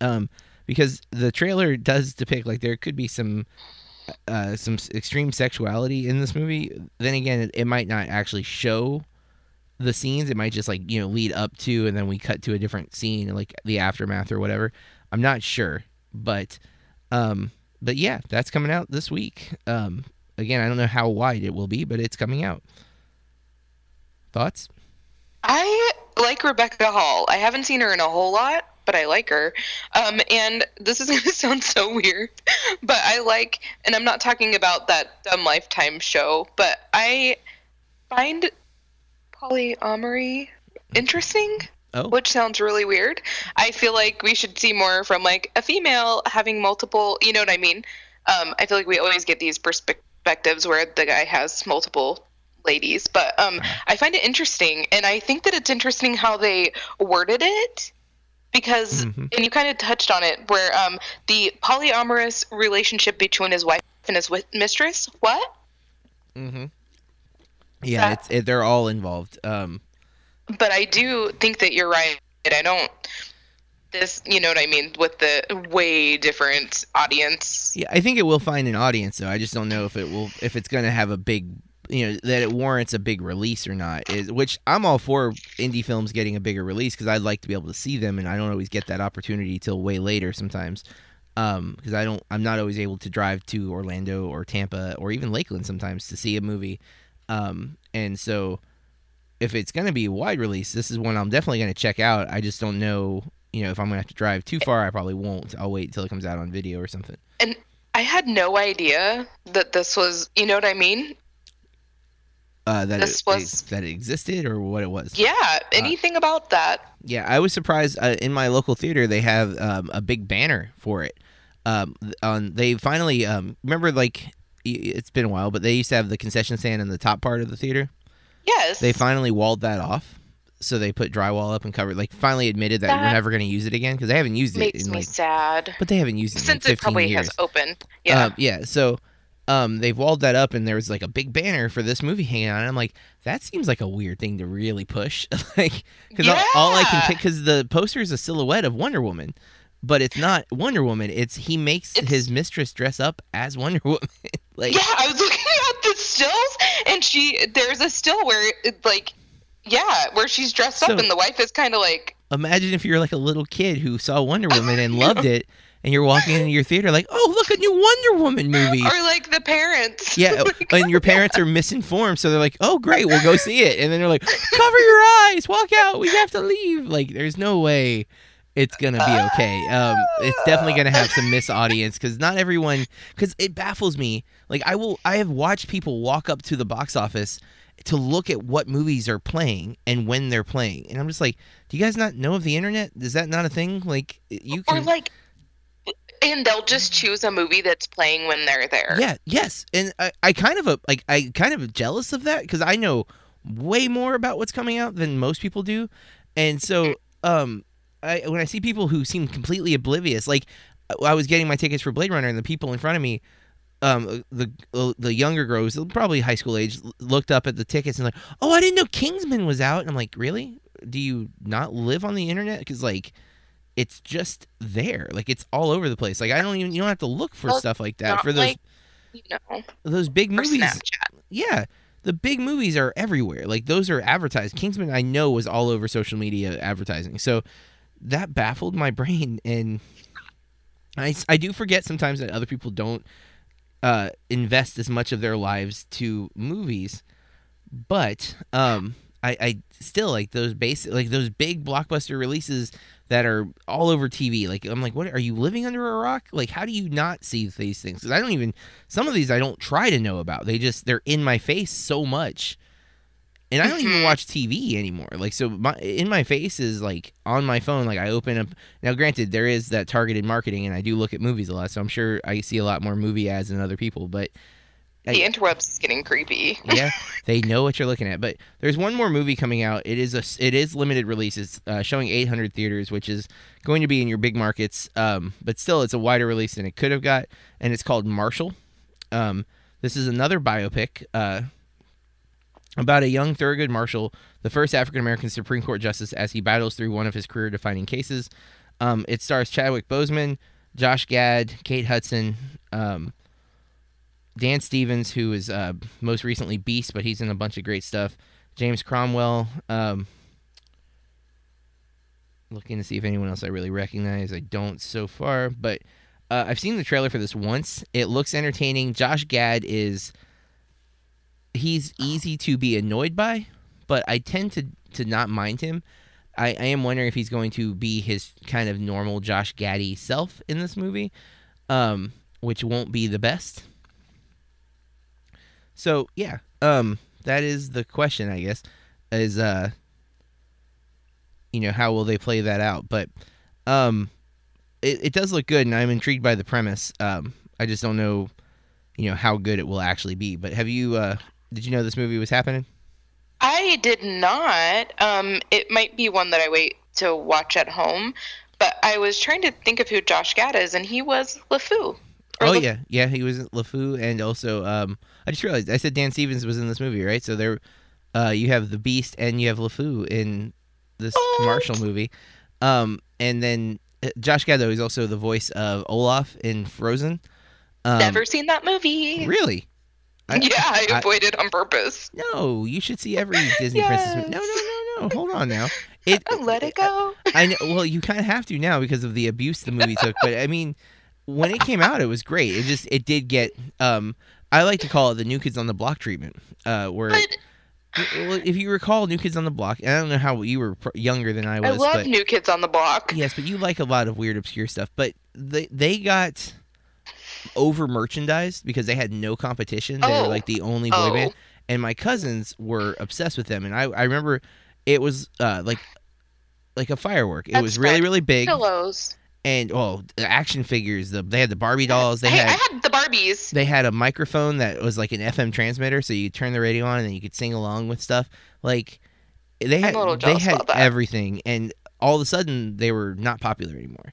um, because the trailer does depict like there could be some uh, some extreme sexuality in this movie. Then again, it, it might not actually show the scenes. It might just like you know lead up to, and then we cut to a different scene, like the aftermath or whatever. I'm not sure, but um, but yeah, that's coming out this week. Um, again, I don't know how wide it will be, but it's coming out. Thoughts? I like Rebecca Hall. I haven't seen her in a whole lot, but I like her. Um, and this is going to sound so weird, but I like, and I'm not talking about that dumb Lifetime show, but I find polyamory interesting, Oh, which sounds really weird. I feel like we should see more from like a female having multiple, you know what I mean? Um, I feel like we always get these perspectives where the guy has multiple ladies, but um, I find it interesting, and I think that it's interesting how they worded it because, Mhm. and you kind of touched on it, where um, the polyamorous relationship between his wife and his wi- mistress. What? mm-hmm. Yeah, it's it, they're all involved. Um, But I do think that you're right. I don't. This, you know what I mean, with the way different audience. Yeah, I think it will find an audience though. I just don't know if it will if it's going to have a big you know that it warrants a big release or not. Is which I'm all for indie films getting a bigger release because I'd like to be able to see them and I don't always get that opportunity till way later sometimes. Um, because I don't I'm not always able to drive to Orlando or Tampa or even Lakeland sometimes to see a movie. Um, and so if it's going to be wide release, this is one I'm definitely going to check out. I just don't know, you know, if I'm going to have to drive too far, I probably won't. I'll wait till it comes out on video or something. And I had no idea that this was, you know what I mean? Uh, that This it, was- that it existed or what it was. Yeah, anything about that. Yeah, I was surprised. Uh, in my local theater, they have um, a big banner for it. Um, on they finally um, remember like it's been a while, but they used to have the concession stand in the top part of the theater. Yes. They finally walled that off, so they put drywall up and covered. Like finally admitted that, we're never going to use it again because they haven't used it makes me like, sad. but they haven't used it in Since like it probably years. has opened. Yeah. Um, yeah. So um, they've walled that up, and there was like a big banner for this movie hanging on. I'm like, that seems like a weird thing to really push, like because all, all I can pick because the poster is a silhouette of Wonder Woman, but it's not Wonder Woman. It's he makes It's- his mistress dress up as Wonder Woman. like, yeah, I was looking at the stills, and she there's a still where it, like, yeah, where she's dressed So- up, and the wife is kind of like, imagine if you're like a little kid who saw Wonder Woman and loved it, and you're walking into your theater like, oh, look, a new Wonder Woman movie. or like the parents. Yeah, and your parents are misinformed, so they're like, "Oh, great, we'll go see it," and then they're like, "Cover your eyes, walk out, we have to leave." Like, there's no way it's gonna be okay. Um, it's definitely gonna have some miss audience because not everyone. Because it baffles me. Like, I will, I have watched people walk up to the box office to look at what movies are playing and when they're playing, and I'm just like, "Do you guys not know of the internet? Is that not a thing? Like, you or can." like, and they'll just choose a movie that's playing when they're there. Yeah, yes, and I, I kind of a, like I kind of jealous of that because I know way more about what's coming out than most people do, and so mm-hmm. um, I when I see people who seem completely oblivious, like uh, I was getting my tickets for Blade Runner, and the people in front of me, um, uh, the the younger girls, probably high school age, looked up at the tickets and like, oh, I didn't know Kingsman was out, and I'm like, really? Do you not live on the internet? Because like. It's just there, like it's all over the place. Like I don't even you don't have to look for Well, stuff like that for those like, you know, those big movies. Snapchat. yeah the big movies are everywhere. Like those are advertised. Kingsman i know was all over social media advertising. So that baffled my brain and i, I do forget sometimes that other people don't uh, invest as much of their lives to movies. But um I, I still like those basic like those big blockbuster releases that are all over TV. Like I'm like, what are you living under a rock? Like how do you not see these things? Because I don't even some of these I don't try to know about. They just they're in my face so much, and I don't even Mhm. watch TV anymore. Like so, my in my face is like on my phone. Like I open up now. Granted, there is that targeted marketing, and I do look at movies a lot, so I'm sure I see a lot more movie ads than other people. But The interwebs is getting creepy. yeah, they know what you're looking at. But there's one more movie coming out. It is a it is limited release. It's uh, showing 800 theaters, which is going to be in your big markets. Um, but still, it's a wider release than it could have got, and it's called Marshall. Um, this is another biopic uh, about a young Thurgood Marshall, the first African American Supreme Court justice, as he battles through one of his career-defining cases. Um, it stars Chadwick Boseman, Josh Gad, Kate Hudson. Um, Dan Stevens, who is uh, most recently Beast, but he's in a bunch of great stuff. James Cromwell. Um, looking to see if anyone else I really recognize. I don't so far, but uh, I've seen the trailer for this once. It looks entertaining. Josh Gad is he's easy to be annoyed by, but I tend to to not mind him. I, I am wondering if he's going to be his kind of normal Josh Gaddy self in this movie, um, which won't be the best. So yeah, um, that is the question, I guess, is uh, you know, how will they play that out? But um, it, it does look good, and I'm intrigued by the premise. Um, I just don't know, you know, how good it will actually be. But have you, uh, did you know this movie was happening? I did not. Um, it might be one that I wait to watch at home, but I was trying to think of who Josh Gad is, and he was LeFou. Oh Lef- yeah, yeah, he was LeFou, and also um, I just realized I said Dan Stevens was in this movie, right? So there, uh, you have the Beast and you have LeFou in this? Marshall movie, um, and then uh, Josh Gad though is also the voice of Olaf in Frozen. Um, Never seen that movie. really. I- yeah, I I- avoided on purpose. No, you should see every Disney princess movie. No, no, no, no. Hold on now. It Let it go. I know. Well, you kind of have to now because of the abuse the movie took. But I mean, when it came out, it was great. It just it did get. Um, I like to call it the New Kids on the Block treatment. Uh, where But well, if you recall New Kids on the Block, and I don't know how you were younger than I was. I love but New Kids on the Block. yes, but you like a lot of weird, obscure stuff. But they they got over merchandised because they had no competition. They were Oh. like the only boy Oh. band, and my cousins were obsessed with them. And I I remember it was uh, like like a firework. It That's was really really big, Pillows. And oh, the action figures. The they had the Barbie dolls. They hey, had I had the Barbies. they had a microphone that was like an FM transmitter, so you turn the radio on and then you could sing along with stuff. Like they had they had everything, and all of a sudden they were not popular anymore.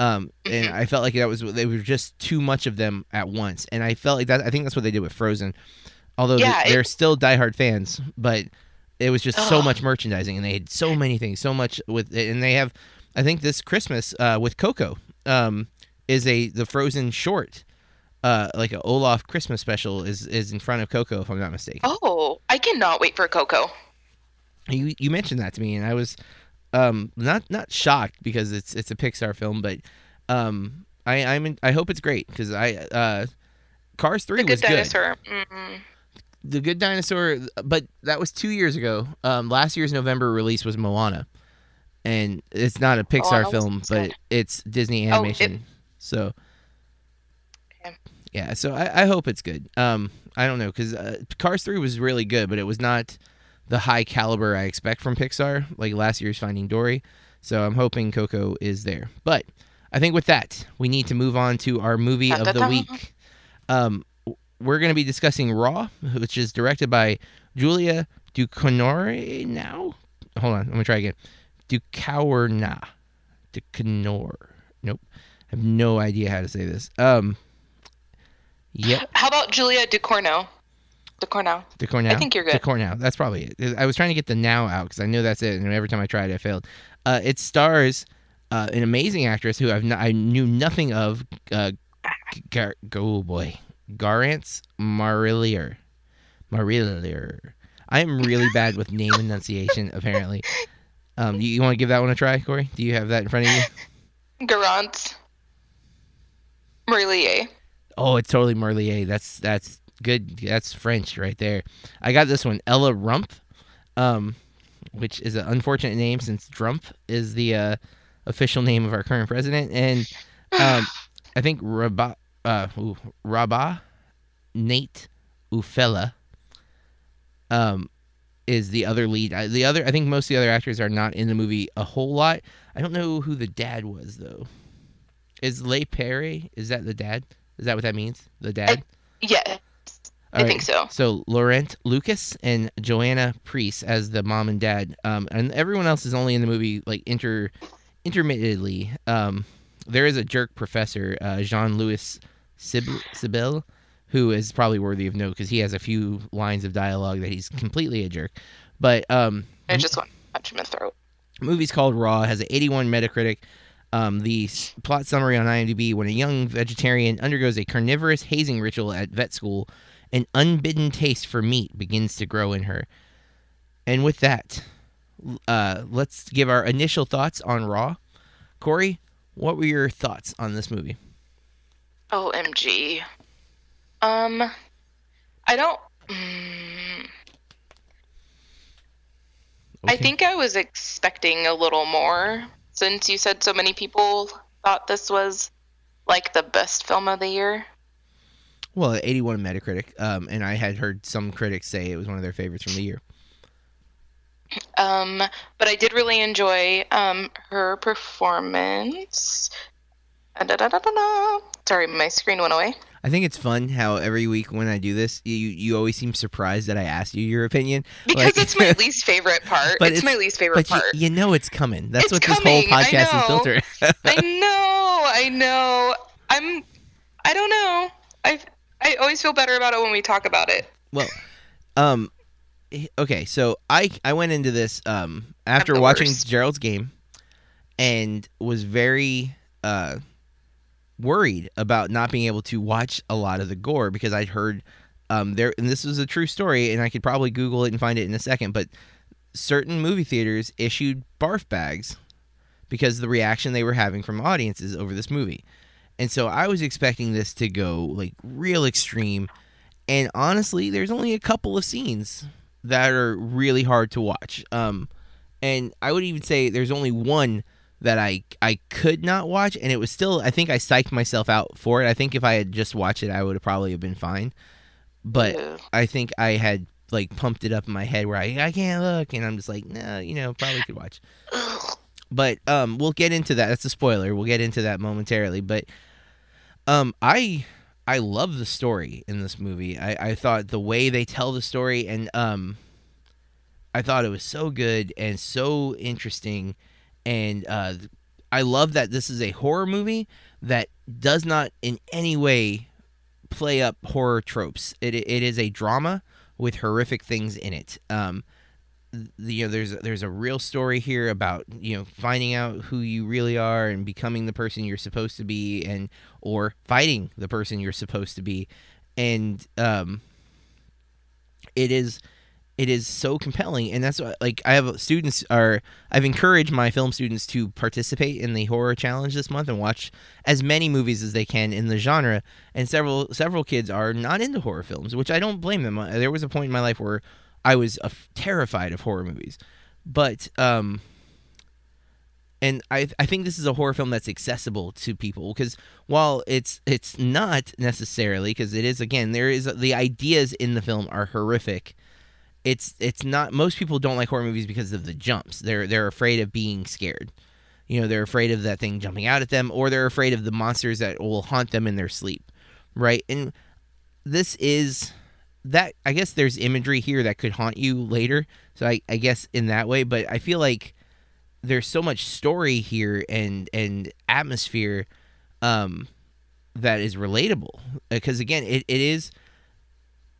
Um, and Mhm. I felt like that was they were just too much of them at once, and I felt like that. I think that's what they did with Frozen, although Yeah, they, it- they're still diehard fans, but it was just so much merchandising, and they had so many things, so much with, and they have. I think this Christmas uh, with Coco um, is a the Frozen short uh like a Olaf Christmas special is is in front of Coco if I'm not mistaken. Oh, I cannot wait for Coco. You you mentioned that to me and I was um not not shocked because it's it's a Pixar film but um I I'm in, I hope it's great because I uh Cars 3 The was Good good. Dinosaur. Mm-mm. The Good Dinosaur but that was 2 years ago. Um last year's November release was Moana. And it's not a Pixar Moana was film but it's Disney Oh, it- animation. so Okay. Yeah, so I, I hope it's good. Um, I don't know because uh, Cars Three was really good, but it was not the high caliber I expect from Pixar, like last year's Finding Dory. So I'm hoping Coco is there. But I think with that, we need to move on to our movie of the week. Um, we're going to be discussing Raw, which is directed by Julia Ducournau. Now, hold on, I'm gonna try again. Ducournau. Ducournau. Nope, I have no idea how to say this. Um. Yep. How about Julia DeCorno? DeCorno. DeCornow. I think you're good. DeCornow. That's probably it. I was trying to get the now out because I know that's it, and every time I tried, I failed. Uh, it stars uh, an amazing actress who I've n- I knew nothing of. Uh, Gar- go boy, Garance Marillier. Marillier. I am really bad with name enunciation. Apparently. Um, you, you want to give that one a try, Corey? Do you have that in front of you? Garant. Merlier. Oh, it's totally Merlier. That's that's good. That's French right there. I got this one, Ella Rumpf, um, which is an unfortunate name since Trump is the uh, official name of our current president, and um, I think Rabah, uh, ooh, Rabah Nait Oufella, um, is the other lead. The other, I think most of the other actors are not in the movie a whole lot. I don't know who the dad was though. Is Le Perry? Is that the dad? Is that what that means? The dad? Yeah, I All think so. So Laurent Lucas and Joana Preiss as the mom and dad, um, and everyone else is only in the movie like inter intermittently. Um, there is a jerk professor, uh, Jean Louis Sib- Sibyl, who is probably worthy of note because he has a few lines of dialogue that he's completely a jerk. But um, I just want to punch him in the throat. movie's called Raw. Has an 81 Metacritic. Um, the plot summary on IMDb: When a young vegetarian undergoes a carnivorous hazing ritual at vet school, an unbidden taste for meat begins to grow in her. And with that, uh, let's give our initial thoughts on Raw. Corey, what were your thoughts on this movie? OMG. Um, I don't. Mm, I think I was expecting a little more since you said so many people thought this was like the best film of the year. Well, 81 Metacritic, um, and I had heard some critics say it was one of their favorites from the year. Um, but I did really enjoy um, her performance. Uh, da-da-da-da-da. Sorry, my screen went away. I think it's fun how every week when I do this, you you always seem surprised that I asked you your opinion. Because Like- it's my least favorite part. But it's, my least favorite But you, part. you know it's coming. That's It's what this coming, whole podcast is around. I know, I know. I'm. I don't know. I I always feel better about it when we talk about it. well, um, eh, okay, so I I went into this um after watching worst. Gerald's game, and was very uh worried about not being able to watch a lot of the gore because I'd heard um there and this was a true story and I could probably Google it and find it in a second, but certain movie theaters issued barf bags because the reaction they were having from audiences over this movie. And so I was expecting this to go like real extreme. And honestly, there's only a couple of scenes that are really hard to watch. Um, and I would even say there's only one that I I could not watch, and it was still I think I psyched myself out for it. I think if I had just watched it, I would have probably have been fine. But Ugh. I think I had like pumped it up in my head where I I can't look, and I'm just like, no, you know, probably could watch. But um, we'll get into that. That's a spoiler. We'll get into that momentarily. But um, I I love the story in this movie. I I thought the way they tell the story and um, I thought it was so good and so interesting, and uh, I love that this is a horror movie that does not in any way play up horror tropes. It it is a drama with horrific things in it. Um, the, you know, there's there's a real story here about you know finding out who you really are and becoming the person you're supposed to be, and or fighting the person you're supposed to be, and um, it is it is so compelling and that's what like i have students are i've encouraged my film students to participate in the horror challenge this month and watch as many movies as they can in the genre and several several kids are not into horror films which i don't blame them. There was a point in my life where i was uh, terrified of horror movies but um and I, I think this is a horror film that's accessible to people because while it's it's not necessarily because it is again there is the ideas in the film are horrific it's it's not most people don't like horror movies because of the jumps. They're they're afraid of being scared. You know, they're afraid of that thing jumping out at them or they're afraid of the monsters that will haunt them in their sleep. Right? And this is that I guess there's imagery here that could haunt you later. So I, I guess in that way, but I feel like there's so much story here and and atmosphere um that is relatable because again it, it is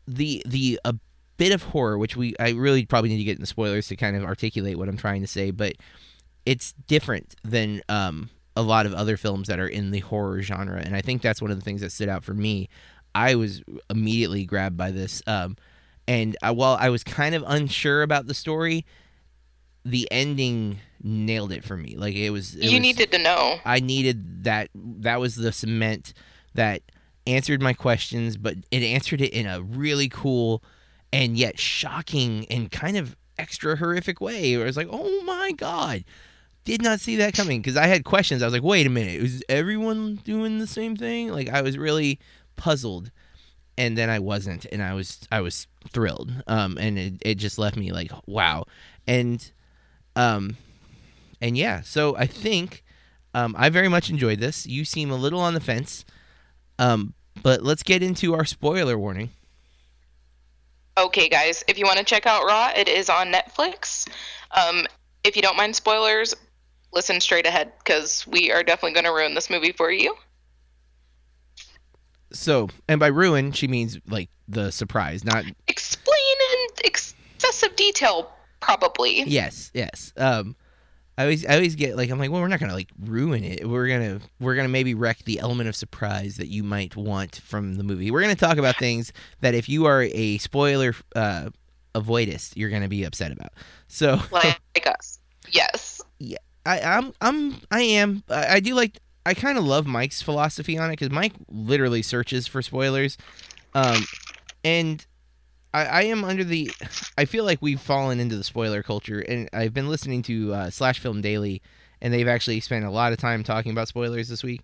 the the uh, bit of horror, which we I really probably need to get in the spoilers to kind of articulate what I'm trying to say, but it's different than um, a lot of other films that are in the horror genre, and I think that's one of the things that stood out for me. I was immediately grabbed by this, um, and I, while I was kind of unsure about the story, the ending nailed it for me. Like it was. It you was, needed to know. I needed that. That was the cement that answered my questions, but it answered it in a really cool and yet shocking and kind of extra horrific way. Where it's like, oh my god, did not see that coming. Because I had questions. I was like, wait a minute, is everyone doing the same thing? Like I was really puzzled, and then I wasn't, and I was I was thrilled. Um, and it it just left me like, wow, and um, and yeah. So I think um, I very much enjoyed this. You seem a little on the fence. Um, but let's get into our spoiler warning. Okay, guys, if you want to check out Raw, it is on Netflix. Um, if you don't mind spoilers, listen straight ahead because we are definitely going to ruin this movie for you. So, and by ruin, she means like the surprise, not explain in excessive detail, probably. Yes, yes. Um, I always, I always get like, I'm like, well, we're not gonna like ruin it. We're gonna, we're gonna maybe wreck the element of surprise that you might want from the movie. We're gonna talk about things that if you are a spoiler uh, avoidist, you're gonna be upset about. So, like us, yes. Yeah, I, I'm, I'm, I am. I, I do like. I kind of love Mike's philosophy on it because Mike literally searches for spoilers, um, and I, I, am under the. I feel like we've fallen into the spoiler culture, and I've been listening to uh, Slash Film Daily, and they've actually spent a lot of time talking about spoilers this week.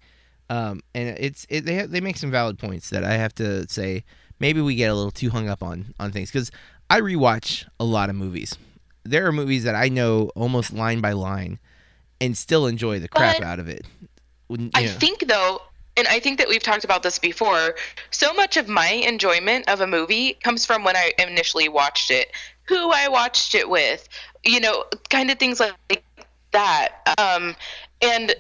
Um, and it's it, they have, they make some valid points that I have to say. Maybe we get a little too hung up on on things because I rewatch a lot of movies. There are movies that I know almost line by line, and still enjoy the crap But out of it. When- I know. think though, and I think that we've talked about this before. So much of my enjoyment of a movie comes from when I initially watched it, who I watched it with, you know, kind of things like that. Um, and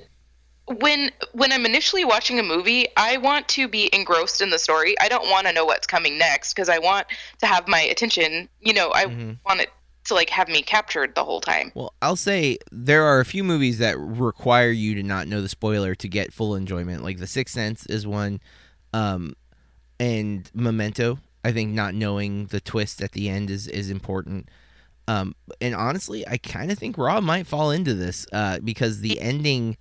when when I'm initially watching a movie, I want to be engrossed in the story. I don't want to know what's coming next because I want to have my attention. You know, I Mhm. want it to like have me captured the whole time. Well, I'll say there are a few movies that require you to not know the spoiler to get full enjoyment. Like The Sixth Sense is one, um, and Memento. I think not knowing the twist at the end is is important. Um, and honestly, I kind of think Raw might fall into this uh, because the ending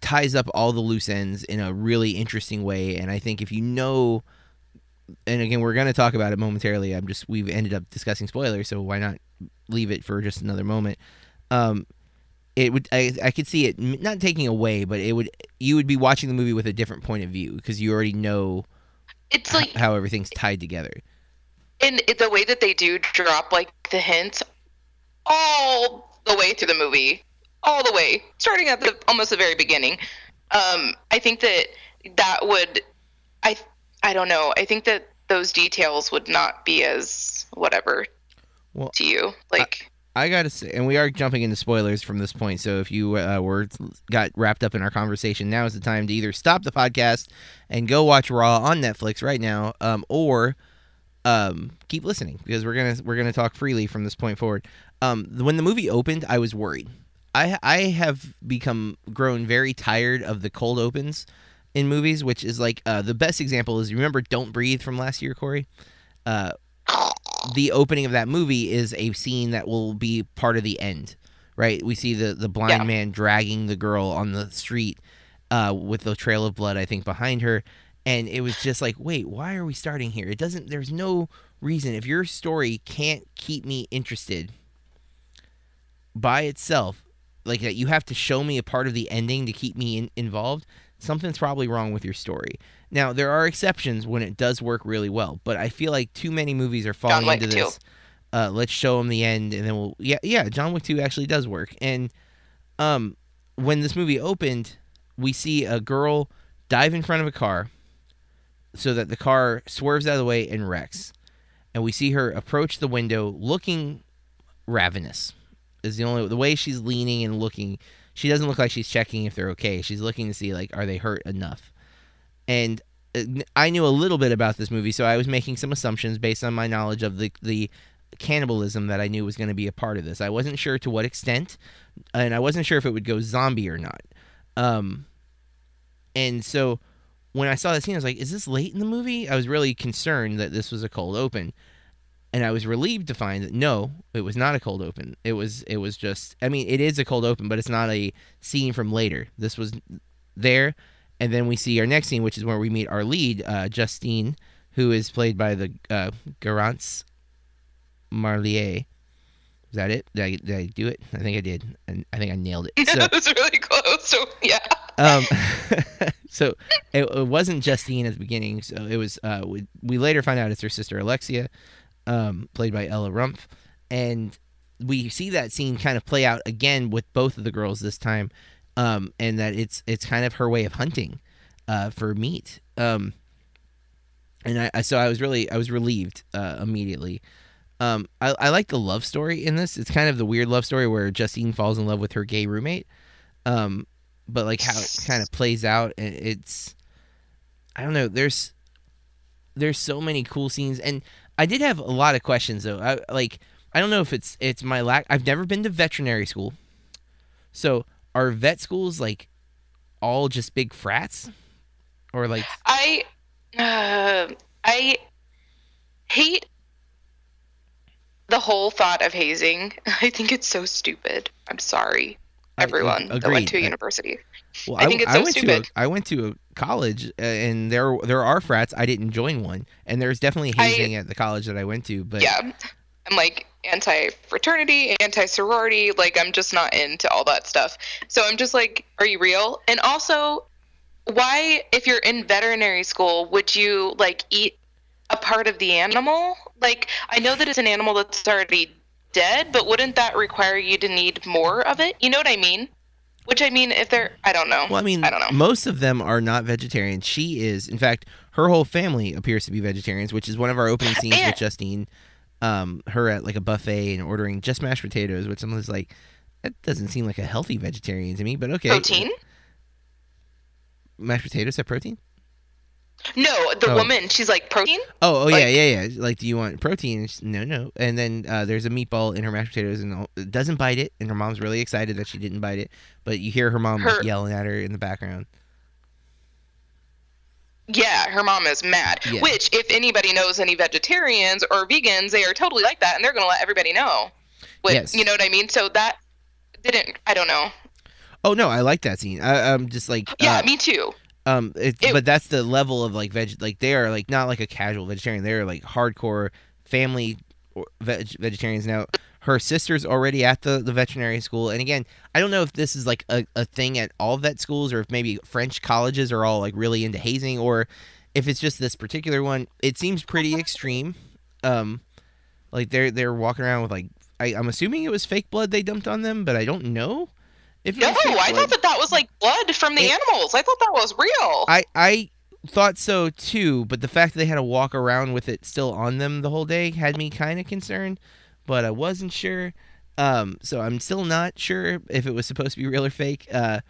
ties up all the loose ends in a really interesting way. And I think if you know, and again, we're going to talk about it momentarily. I'm just we've ended up discussing spoilers, so why not leave it for just another moment? Um, it would I, I could see it not taking away, but it would you would be watching the movie with a different point of view because you already know It's like how everything's tied together. and the way that they do drop like the hints all the way through the movie, all the way, starting at the almost the very beginning. Um, I think that that would, I, I don't know. I think that those details would not be as whatever Well, to you. Like, I gotta say, and we are jumping into spoilers from this point. So if you uh, were got wrapped up in our conversation, now is the time to either stop the podcast and go watch Raw on Netflix right now, um, or um, keep listening because we're gonna we're gonna talk freely from this point forward. Um, when the movie opened, I was worried. I I have become grown very tired of the cold opens in movies, which is like uh, the best example is you remember Don't Breathe from last year, Corey. Uh, the opening of that movie is a scene that will be part of the end, right? We see the the blind Yeah. man dragging the girl on the street uh, with the trail of blood, I think, behind her, and it was just like, wait, why are we starting here? It doesn't. There's no reason if your story can't keep me interested by itself, like that, you have to show me a part of the ending to keep me in, involved. Something's probably wrong with your story. Now there are exceptions when it does work really well, but I feel like too many movies are falling into 2. this. Uh, let's show them the end, and then we'll yeah yeah. John Wick two actually does work, and um, when this movie opened, we see a girl dive in front of a car, so that the car swerves out of the way and wrecks, and we see her approach the window looking ravenous. Is the only the way she's leaning and looking. She doesn't look like she's checking if they're okay. She's looking to see like are they hurt enough. And uh, I knew a little bit about this movie, so I was making some assumptions based on my knowledge of the the cannibalism that I knew was going to be a part of this. I wasn't sure to what extent, and I wasn't sure if it would go zombie or not. Um, and so when I saw that scene, I was like, "Is this late in the movie?" I was really concerned that this was a cold open, and I was relieved to find that no, it was not a cold open. It was it was just. I mean, it is a cold open, but it's not a scene from later. This was there, and then we see our next scene, which is where we meet our lead, uh, Justine, who is played by the uh, Garance Marlier. Is that it? Did I, did I do it? I think I did. And I think I nailed it. So, that was really close. So yeah. um, so it, it wasn't Justine at the beginning. So it was. Uh, we, we later find out it's her sister Alexia, um, played by Ella Rumpf, and we see that scene kind of play out again with both of the girls this time, um, and that it's it's kind of her way of hunting, uh, for meat. Um, and I, so I was really I was relieved uh, immediately. Um, I, I like the love story in this. It's kind of the weird love story where Justine falls in love with her gay roommate. Um, but like how it kind of plays out, and it's I don't know. There's there's so many cool scenes, and I did have a lot of questions though. I like I don't know if it's it's my lack. I've never been to veterinary school, so are vet schools like all just big frats, or like I uh, I hate the whole thought of hazing. I think it's so stupid. I'm sorry, I- everyone that went to I- university. Well, I think it's so went stupid. To a, I went to a college, uh, and there there are frats. I didn't join one, and there's definitely I- hazing at the college that I went to. But yeah, I'm like anti fraternity, anti sorority. Like I'm just not into all that stuff. So I'm just like, are you real? And also, why, if you're in veterinary school, would you like eat a part of the animal? Like I know that it's an animal that's already dead, but wouldn't that require you to need more of it? You know what I mean? Which I mean, if they're, I don't know. Well, I mean, I don't know. most of them are not vegetarian. She is, in fact, her whole family appears to be vegetarians, which is one of our opening scenes And- with Justine. Um, her at like a buffet and ordering just mashed potatoes, which someone's like, that doesn't seem like a healthy vegetarian to me. But okay, Protein? mashed potatoes have protein. No, the Oh. woman. She's like protein. Oh, oh yeah, Like- yeah, yeah. Like, do you want protein? No, no. And then uh, there's a meatball in her mashed potatoes, and it doesn't bite it. And her mom's really excited that she didn't bite it, but you hear her mom like, yelling at her in the background. Yeah, her mom is mad. Yeah. Which, if anybody knows any vegetarians or vegans, they are totally like that, and they're gonna let everybody know. Which, Yes. You know what I mean? So that didn't. I don't know. Oh no, I like that scene. I, I'm just like, Yeah, uh, me too. Um, it's It- but that's the level of like veg. Like they are like not like a casual vegetarian. They're like hardcore family veg- vegetarians. Now her sister's already at the the veterinary school, and again, I don't know if this is like a, a thing at all vet schools or if maybe French colleges are all like really into hazing or if it's just this particular one. It seems pretty extreme. Um, like they're they're walking around with like I, I'm assuming it was fake blood they dumped on them, but I don't know. If No, I thought that that was like blood from the It- animals. I thought that was real. I I thought so too, but the fact that they had to walk around with it still on them the whole day had me kind of concerned, but I wasn't sure. Um, so I'm still not sure if it was supposed to be real or fake. Uh,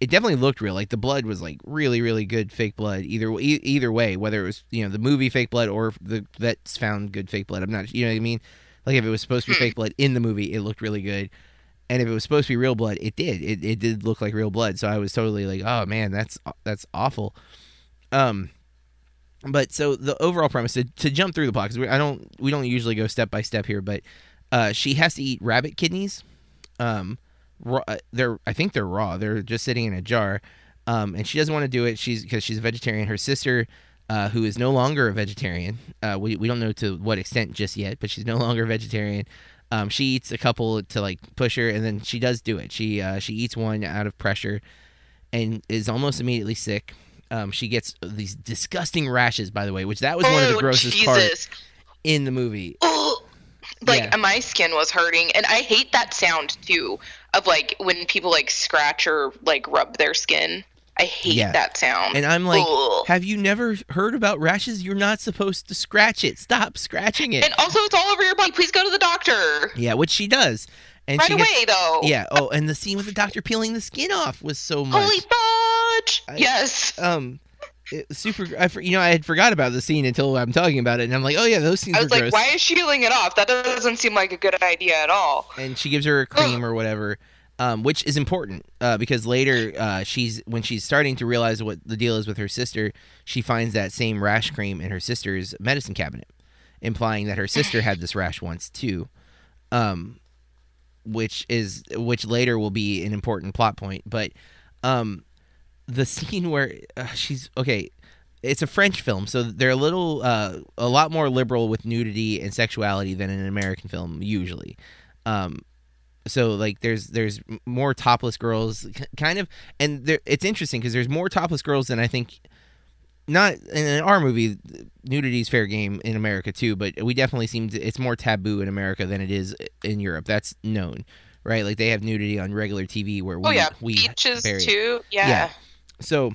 it definitely looked real. Like the blood was like really, really good fake blood. Either e- either way, whether it was you know the movie fake blood or the vets found good fake blood. I'm not. You know what I mean? Like if it was supposed to be Hmm. fake blood in the movie, it looked really good. And if it was supposed to be real blood, it did. It, it did look like real blood. So I was totally like, oh man, that's that's awful. Um, but so the overall premise to, to jump through the plot because I don't we don't usually go step by step here, but uh, she has to eat rabbit kidneys. Um, raw, uh, they're I think they're raw. They're just sitting in a jar. Um, and she doesn't want to do it. She's because she's a vegetarian. Her sister, uh, who is no longer a vegetarian, uh, we we don't know to what extent just yet, but she's no longer a vegetarian. Um, she eats a couple to like push her, and then she does do it. She uh, she eats one out of pressure, and is almost immediately sick. Um, she gets these disgusting rashes, by the way, which that was one of the oh, grossest parts in the movie. Like Yeah. my skin was hurting, and I hate that sound too of like when people like scratch or like rub their skin. I hate Yeah. that sound. And I'm like, Ugh. have you never heard about rashes? You're not supposed to scratch it. Stop scratching it. And also, it's all over your body. Please go to the doctor yeah, which she does. And right she away, gets, though. Yeah. Oh, and the scene with the doctor peeling the skin off was so much. Holy fudge! I- yes. um, it super. I, you know, I had forgot about the scene until I'm talking about it, and I'm like, oh yeah, those scenes I was like, gross. why is she peeling it off? That doesn't seem like a good idea at all. and she gives her a cream or whatever, um, which is important uh, because later uh, she's when she's starting to realize what the deal is with her sister, she finds that same rash cream in her sister's medicine cabinet, implying that her sister had this rash once too, um, which is which later will be an important plot point. But um, the scene where uh, she's okay. It's a French film, so they're a little, uh, a lot more liberal with nudity and sexuality than an American film usually. Um, so like there's there's more topless girls kind of and there it's interesting because there's more topless girls than i think not in our movie nudity is fair game in america too but we definitely seem to, it's more taboo in america than it is in europe that's known right like they have nudity on regular tv where we oh yeah, we beaches too. Yeah. Yeah. so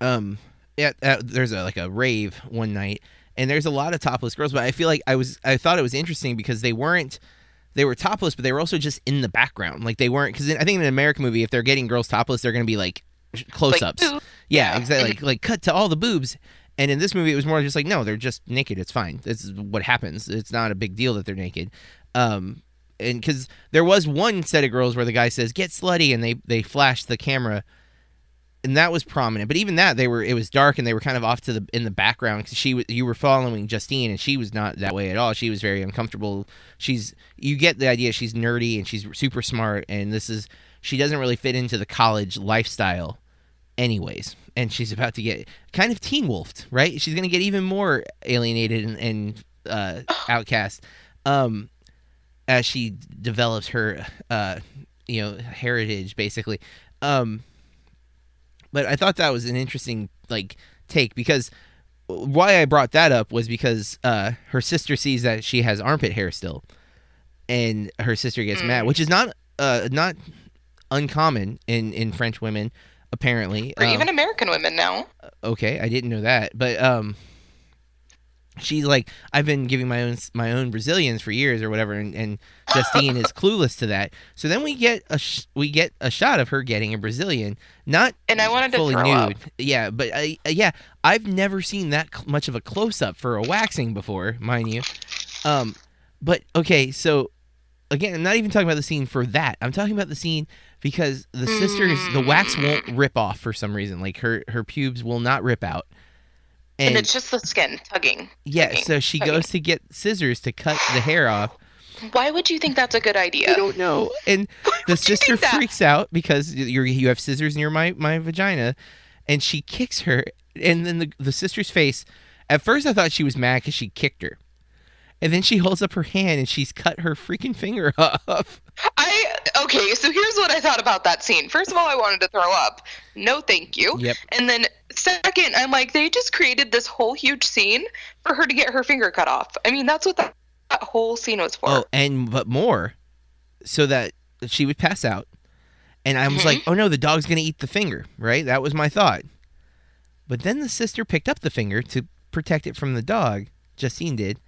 um yeah uh, there's a like a rave one night and there's a lot of topless girls but i feel like i was i thought it was interesting because they weren't they were topless but they were also just in the background. Like they weren't because i think in an american movie if they're getting girls topless they're going to be like close-ups. Like, yeah, Yeah. exactly like, like cut to all the boobs. And in this movie it was more just like no they're just naked. It's fine. This is what happens. It's not a big deal that they're naked. Um and because there was one set of girls where the guy says get slutty and they they flash the camera and that was prominent. But even that they were it was dark and they were kind of off to the in the background because she you were following justine and she was not that way at all. She was very uncomfortable. She's you get the idea she's nerdy and she's super smart and this is she doesn't really fit into the college lifestyle anyways. And she's about to get kind of teen wolfed right? She's going to get even more alienated and, and uh outcast um as she develops her uh you know heritage basically. Um but i thought that was an interesting like take because why i brought that up was because uh her sister sees that she has armpit hair still and her sister gets mad Mm. which is not uh not uncommon in in french women apparently Or Um, even American women now. okay i didn't know that but um she's like i've been giving my own my own brazilians for years or whatever and, and justine is clueless to that. So then we get a sh- we get a shot of her getting a brazilian not And I wanted to fully throw nude. up. yeah but I, uh, yeah i've never seen that cl- much of a close-up for a waxing before mind you. Um but okay so again i'm not even talking about the scene for that. I'm talking about the scene because the sisters the wax won't rip off for some reason. Like her her pubes will not rip out And, and, it's just the skin tugging. yeah tugging, so she tugging. goes to get scissors to cut the hair off Why would you think that's a good idea? I don't know. And the sister freaks out because you're you have scissors near my my vagina, and she kicks her. And then the the sister's face. At first, I thought she was mad because she kicked her, and then she holds up her hand and she's cut her freaking finger off. I okay, so here's what I thought about that scene. First of all, I wanted to throw up. No, thank you. Yep. And then second, I'm like, they just created this whole huge scene for her to get her finger cut off. I mean, that's what that, that whole scene was for. Oh, and but more, so that she would pass out, and I was like, mm-hmm. oh no, the dog's gonna eat the finger, right? That was my thought. But then the sister picked up the finger to protect it from the dog. Justine did,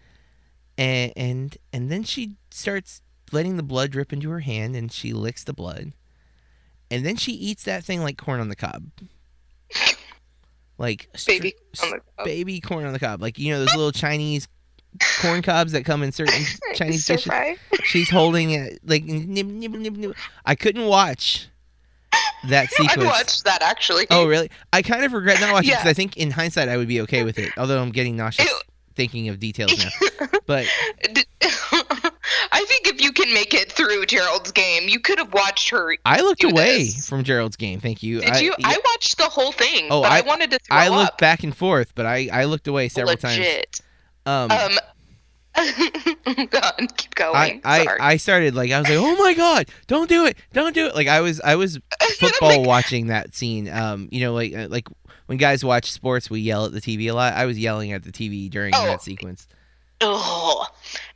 and and and then she starts letting the blood drip into her hand, and she licks the blood, and then she eats that thing like corn on the cob, like Baby on the cob. baby corn on the cob, like you know those little Chinese corn cobs that come in certain Chinese Stir dishes fry. she's holding it like nib, nib, nib, nib. I couldn't watch that sequence. I watched that actually. Oh, really? I kind of regret not watching Yeah. because I think in hindsight I would be okay with it. Although I'm getting nauseous Ew. thinking of details now. But I think if you can make it through Gerald's game, you could have watched her. I looked away this. from Gerald's game. Thank you. Did I, you? yeah, I watched the whole thing, Oh, but I, I- wanted to throw I looked up. back and forth, but I, I looked away several times. Legit. Um, Um. go on, keep going. I, I, Sorry. I started like I was like, oh my god, don't do it, don't do it. Like I was I was football watching that scene. Um, you know, like uh, like when guys watch sports, we yell at the TV a lot. I was yelling at the TV during Oh. that sequence. Ugh.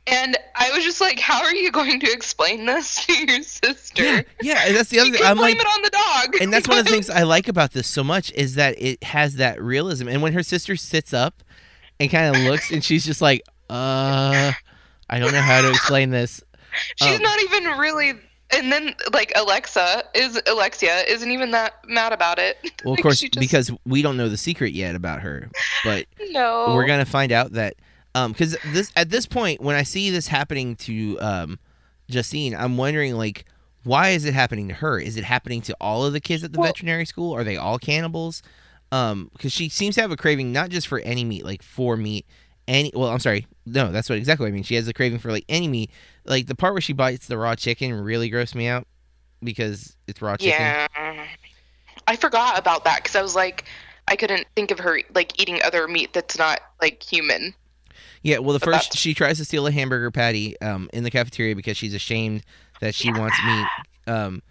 And I was just like, how are you going to explain this to your sister? Yeah, yeah, that's the other thing. I'm blame like, it on the dog. and that's one of the things I like about this so much is that it has that realism. And when her sister sits up and kind of looks, and she's just like, uh, I don't know how to explain this. She's um, not even really. And then, like Alexa is Alexia isn't even that mad about it. Well, of Like, course, just- because we don't know the secret yet about her, but no, we're gonna find out that um because this at this point when I see this happening to um Justine, I'm wondering like why is it happening to her? Is it happening to all of the kids at the Well- veterinary school? Are they all cannibals? Um, because she seems to have a craving not just for any meat, like for meat. Any well, I'm sorry, no, that's what exactly what I mean. She has a craving for like any meat. Like the part where she bites the raw chicken really grossed me out because it's raw chicken. Yeah, I forgot about that because I was like, I couldn't think of her like eating other meat that's not like human. Yeah, well, the But first that's- she tries to steal a hamburger patty um, in the cafeteria because she's ashamed that she wants meat. Um,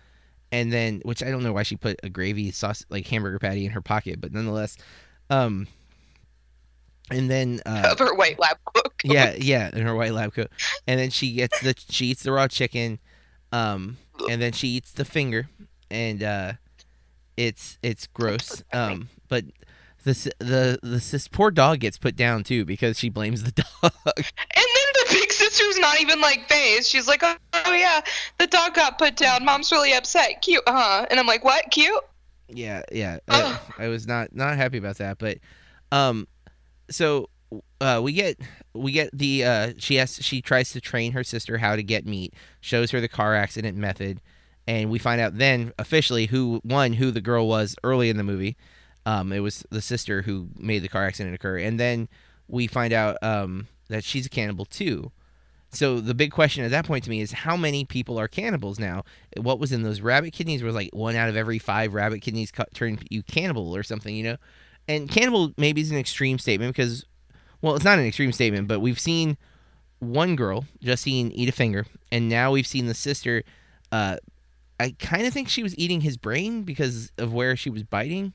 and then, which I don't know why she put a gravy sauce like hamburger patty in her pocket, but nonetheless, um, and then uh, her white lab coat. yeah, yeah, in her white lab coat, and then she gets the she eats the raw chicken, um, and then she eats the finger, and uh, it's it's gross. Um, but the the the this poor dog gets put down too because she blames the dog. And then the big sister's not even like fazed. She's like, oh, oh yeah, the dog got put down. Mom's really upset. Cute, huh? And I'm like, what? Cute? Yeah, yeah. I, I was not not happy about that, but um, so uh, we get we get the uh, she has she tries to train her sister how to get meat, shows her the car accident method, and we find out then officially who one who the girl was early in the movie. Um, it was the sister who made the car accident occur, and then we find out um that she's a cannibal too. So the big question at that point to me is how many people are cannibals now? What was in those rabbit kidneys was like one out of every five rabbit kidneys cut, turned you cannibal or something, you know? And cannibal maybe is an extreme statement because, well, it's not an extreme statement, but we've seen one girl, Justine, eat a finger, and now we've seen the sister. Uh, I kind of think she was eating his brain because of where she was biting.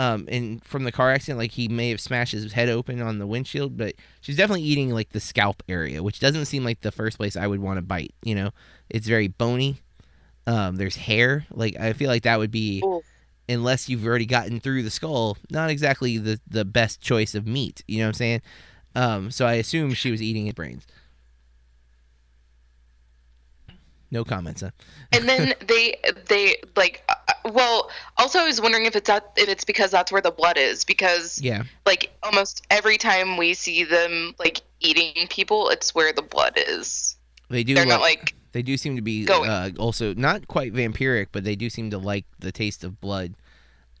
Um, and from the car accident, like he may have smashed his head open on the windshield, but she's definitely eating like the scalp area, which doesn't seem like the first place I would want to bite. You know, it's very bony. Um, there's hair. Like I feel like that would be, Ooh. unless you've already gotten through the skull, not exactly the the best choice of meat. You know what I'm saying? Um, so I assume she was eating his brains. No comments, huh? And then they they like uh, well also I was wondering if it's that if it's because that's where the blood is because Yeah. like almost every time we see them like eating people it's where the blood is. They do. They're not like- like They do seem to be uh, also not quite vampiric, but they do seem to like the taste of blood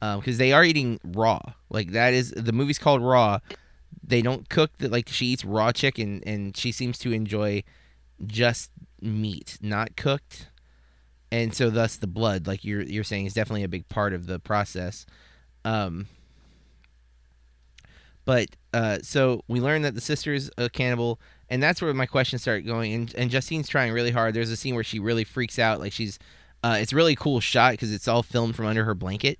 because they are eating raw. Like that is the movie's called Raw. They don't cook that. like she eats raw chicken, and she seems to enjoy just meat, not cooked. And so, thus, the blood, like you're you're saying, is definitely a big part of the process. Um, but uh, so we learn that the sister is a cannibal, and that's where my questions start going. And, and Justine's trying really hard. There's a scene where she really freaks out, like she's. Uh, it's really cool shot because it's all filmed from under her blanket.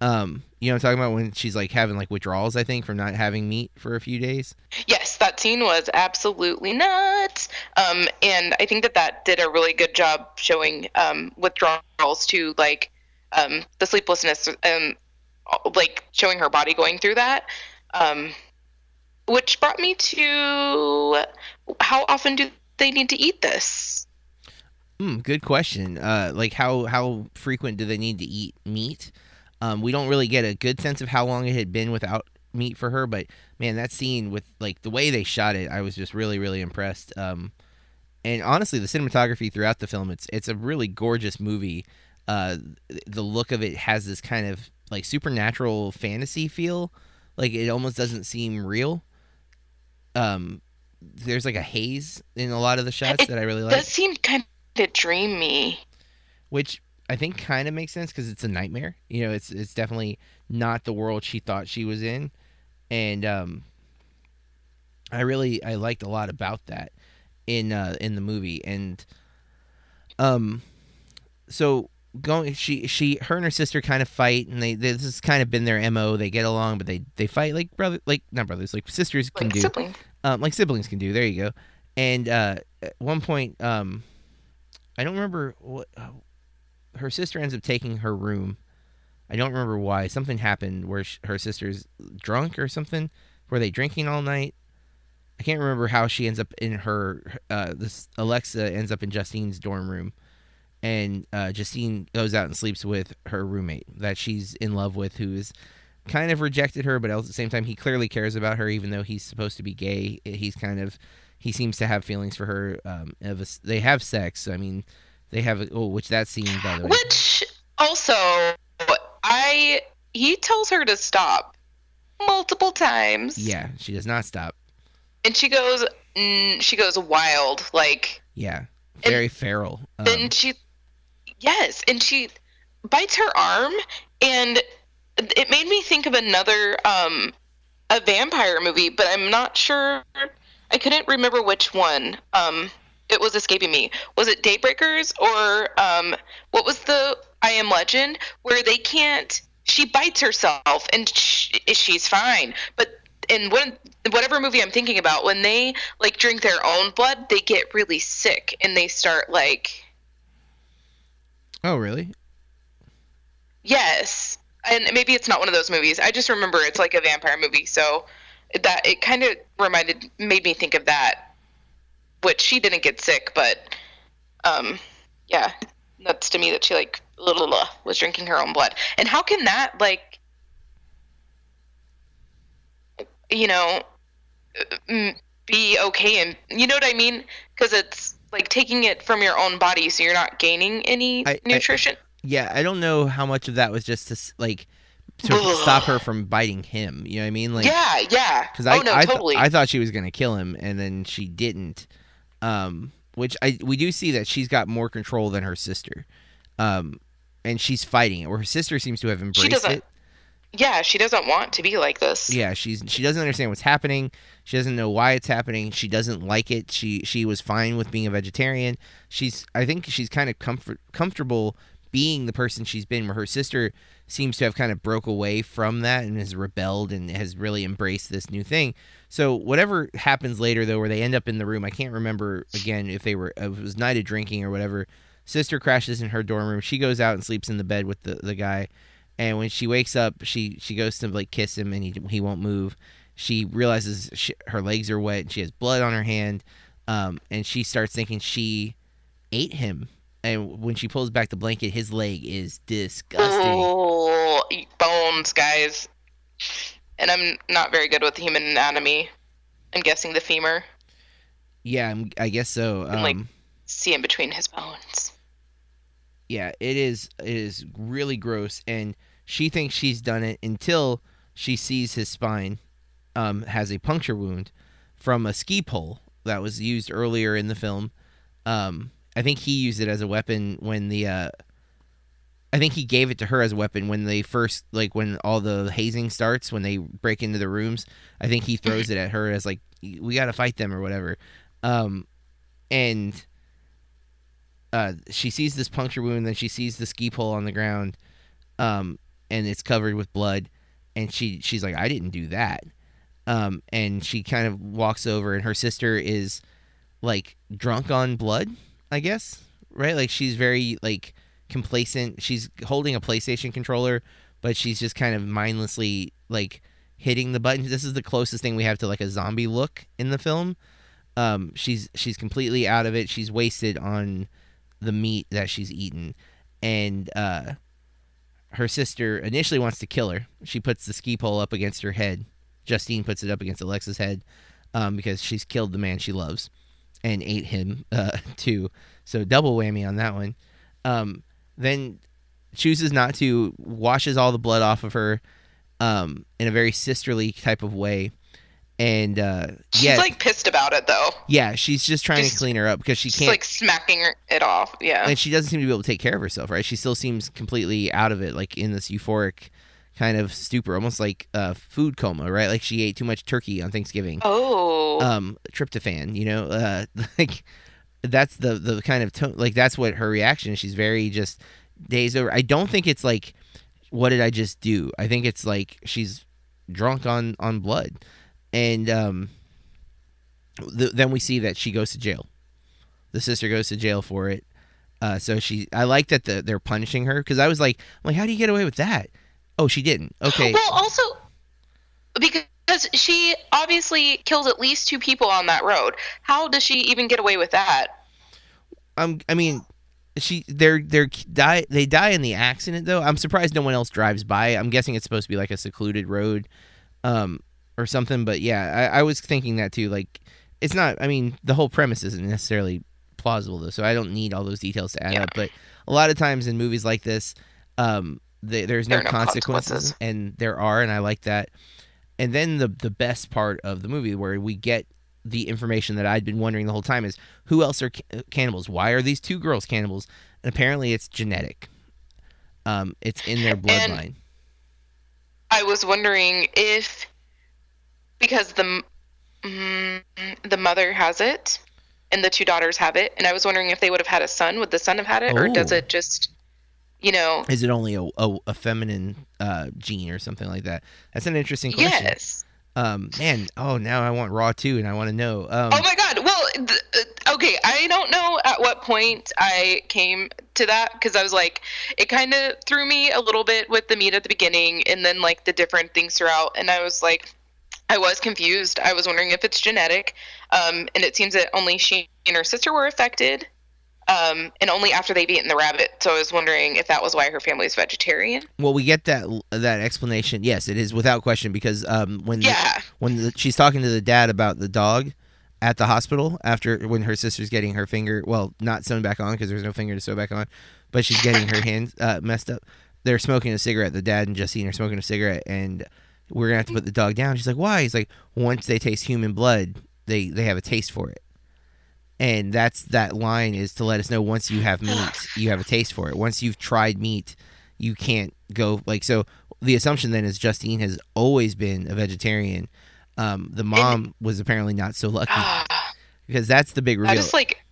Um, you know, what I'm talking about when she's like having like withdrawals, I think, from not having meat for a few days. Yes, that scene was absolutely nuts. Um, and I think that that did a really good job showing um, withdrawals to like um, the sleeplessness, and like showing her body going through that. Um, which brought me to how often do they need to eat this? Hmm, good question. Uh, like how how frequent do they need to eat meat? Um, we don't really get a good sense of how long it had been without meat for her, but man, that scene with like the way they shot it, I was just really really impressed. Um, and honestly, the cinematography throughout the film, it's it's a really gorgeous movie. Uh, the look of it has this kind of like supernatural fantasy feel, like it almost doesn't seem real. Um, there's like a haze in a lot of the shots It that I really like, does seem kind of dreamy. which I think kind of makes sense because it's a nightmare. You know, it's it's definitely not the world she thought she was in, and um, I really I liked a lot about that in uh, in the movie, and um, so going she she her and her sister kind of fight, and they this has kind of been their mo. They get along, but they they fight like brother like not brothers like sisters can Like do sibling. um, like siblings can do. There you go. And uh, at one point, um, I don't remember what uh, her sister ends up taking her room. I don't remember why. Something happened where her sister's drunk or something. Were they drinking all night? I can't remember how she ends up in her. Uh, this Alexa ends up in Justine's dorm room, and uh, Justine goes out and sleeps with her roommate that she's in love with, who is kind of rejected her, but at the same time he clearly cares about her, even though he's supposed to be gay. He's kind of he seems to have feelings for her. Um, a, they have sex. I mean, they have. a- Oh, which that scene by the way. Which also, I he tells her to stop multiple times. Yeah, she does not stop. and she goes, mm, she goes wild. Like Yeah, very feral. Um, then she, yes, and she bites her arm, and it made me think of another um a vampire movie, but I'm not sure. I couldn't remember which one. Um, it was escaping me. Was it Daybreakers or um, what was the I Am Legend where they can't? She bites herself and sh- she's fine, but in when, whatever movie I'm thinking about, when they like drink their own blood, they get really sick and they start like oh, really? Yes, and maybe it's not one of those movies. I just remember it's like a vampire movie, so that it kind of reminded, made me think of that. Which she didn't get sick, but um, yeah, nuts to me that she like was drinking her own blood. And how can that like, you know, be okay? And you know what I mean? Because it's like taking it from your own body, so you're not gaining any I- I- nutrition. Yeah, I don't know how much of that was just to like to Ugh. stop her from biting him. You know what I mean? Like, yeah, yeah. because I oh no, I, th- totally. I thought she was gonna kill him, and then she didn't. Um, which I we do see that she's got more control than her sister. Um, and she's fighting it. Where her sister seems to have embraced it. yeah, she doesn't want to be like this. Yeah, she's she doesn't understand what's happening. She doesn't know why it's happening. She doesn't like it. She she was fine with being a vegetarian. She's I think she's kind of comfort comfortable being the person she's been. Where her sister seems to have kind of broke away from that and has rebelled and has really embraced this new thing. So whatever happens later though, where they end up in the room, I can't remember again if they were it was night of drinking or whatever. Sister crashes in her dorm room. She goes out and sleeps in the bed with the, the guy. And when she wakes up, she she goes to like kiss him, and he he won't move. She realizes she, her legs are wet, and she has blood on her hand. Um, and she starts thinking she ate him. And when she pulls back the blanket, his leg is disgusting. Oh, bones, guys. And I'm not very good with human anatomy. I'm guessing the femur. Yeah, I'm, I guess so. And, like- Um, See in between his bones. yeah, it is it is really gross, and she thinks she's done it until she sees his spine um, has a puncture wound from a ski pole that was used earlier in the film. Um, I think he used it as a weapon when the uh, I think he gave it to her as a weapon when they first like when all the hazing starts when they break into the rooms. I think he throws it at her as like we got to fight them or whatever. Um, and uh, she sees this puncture wound, then she sees the ski pole on the ground, um, and it's covered with blood, and she she's like, I didn't do that. Um, and she kind of walks over, and her sister is like drunk on blood, I guess, right? Like she's very like complacent. She's holding a PlayStation controller, but she's just kind of mindlessly like hitting the buttons. This is the closest thing we have to like a zombie look in the film. Um, she's she's completely out of it. She's wasted on the meat that she's eaten, and uh, her sister initially wants to kill her. She puts the ski pole up against her head. Justine puts it up against Alexa's head um, because she's killed the man she loves and ate him uh, too. So double whammy on that one. Um, then chooses not to, washes all the blood off of her um, in a very sisterly type of way. And uh, She's yeah, like pissed about it though. yeah, she's just trying Just- to clean her up because she She's can't like smacking it off. Yeah. and she doesn't seem to be able to take care of herself, right? She still seems completely out of it, like in this euphoric kind of stupor, almost like uh, food coma, right? Like she ate too much turkey on Thanksgiving. oh. Um, tryptophan, you know, uh, like that's the the kind of tone, like that's what her reaction. is. She's very just days over. I don't think it's like, what did I just do? I think it's like she's drunk on on blood, and um, th- then we see that she goes to jail. The sister goes to jail for it. Uh, so she, I like that the, they're punishing her because I was like, I'm like, how do you get away with that? Oh, she didn't. Okay, Well, also because she obviously killed at least two people on that road. How does she even get away with that? um, I mean, she, they're they're die, they die in the accident though. I'm surprised no one else drives by. I'm guessing it's supposed to be like a secluded road, um, or something. But yeah, I, I was thinking that too. Like, it's not. I mean, the whole premise isn't necessarily plausible though, so I don't need all those details to add Yeah. up. But a lot of times in movies like this, um, they, there's no, no consequences, consequences. and there are, and I like that. And then the the best part of the movie where we get the information that I'd been wondering the whole time is who else are ca- cannibals? Why are these two girls cannibals? And apparently it's genetic. Um, it's in their bloodline. I was wondering if because the mm, the mother has it and the two daughters have it, and I was wondering if they would have had a son. Would the son have had it, or does Oh. it just, you know? Is it only a, a, a feminine uh, gene or something like that? That's an interesting question. Yes. Um, man, oh now I want raw too, and I want to know. Um, Oh my god. Well, th- uh, okay, I don't know at what point I came to that because I was like, it kind of threw me a little bit with the meat at the beginning and then like the different things throughout. And I was like, I was confused. I was wondering if it's genetic. Um, and it seems that only she and her sister were affected. Um, and only after they've eaten the rabbit. So I was wondering if that was why her family is vegetarian. Well, we get that that explanation. Yes, it is without question because um, when the- Yeah. when the, she's talking to the dad about the dog at the hospital after when her sister's getting her finger well not sewn back on because there's no finger to sew back on, but she's getting her hand uh, messed up. They're smoking a cigarette. The dad and Justine are smoking a cigarette, and we're gonna have to put the dog down. She's like, "Why?" He's like, "Once they taste human blood, they they have a taste for it." And that's that line is to let us know once you have meat, you have a taste for it. Once you've tried meat, you can't go like so. The assumption then is Justine has always been a vegetarian. Um, the mom was apparently not so lucky because that's the big reveal. I just like,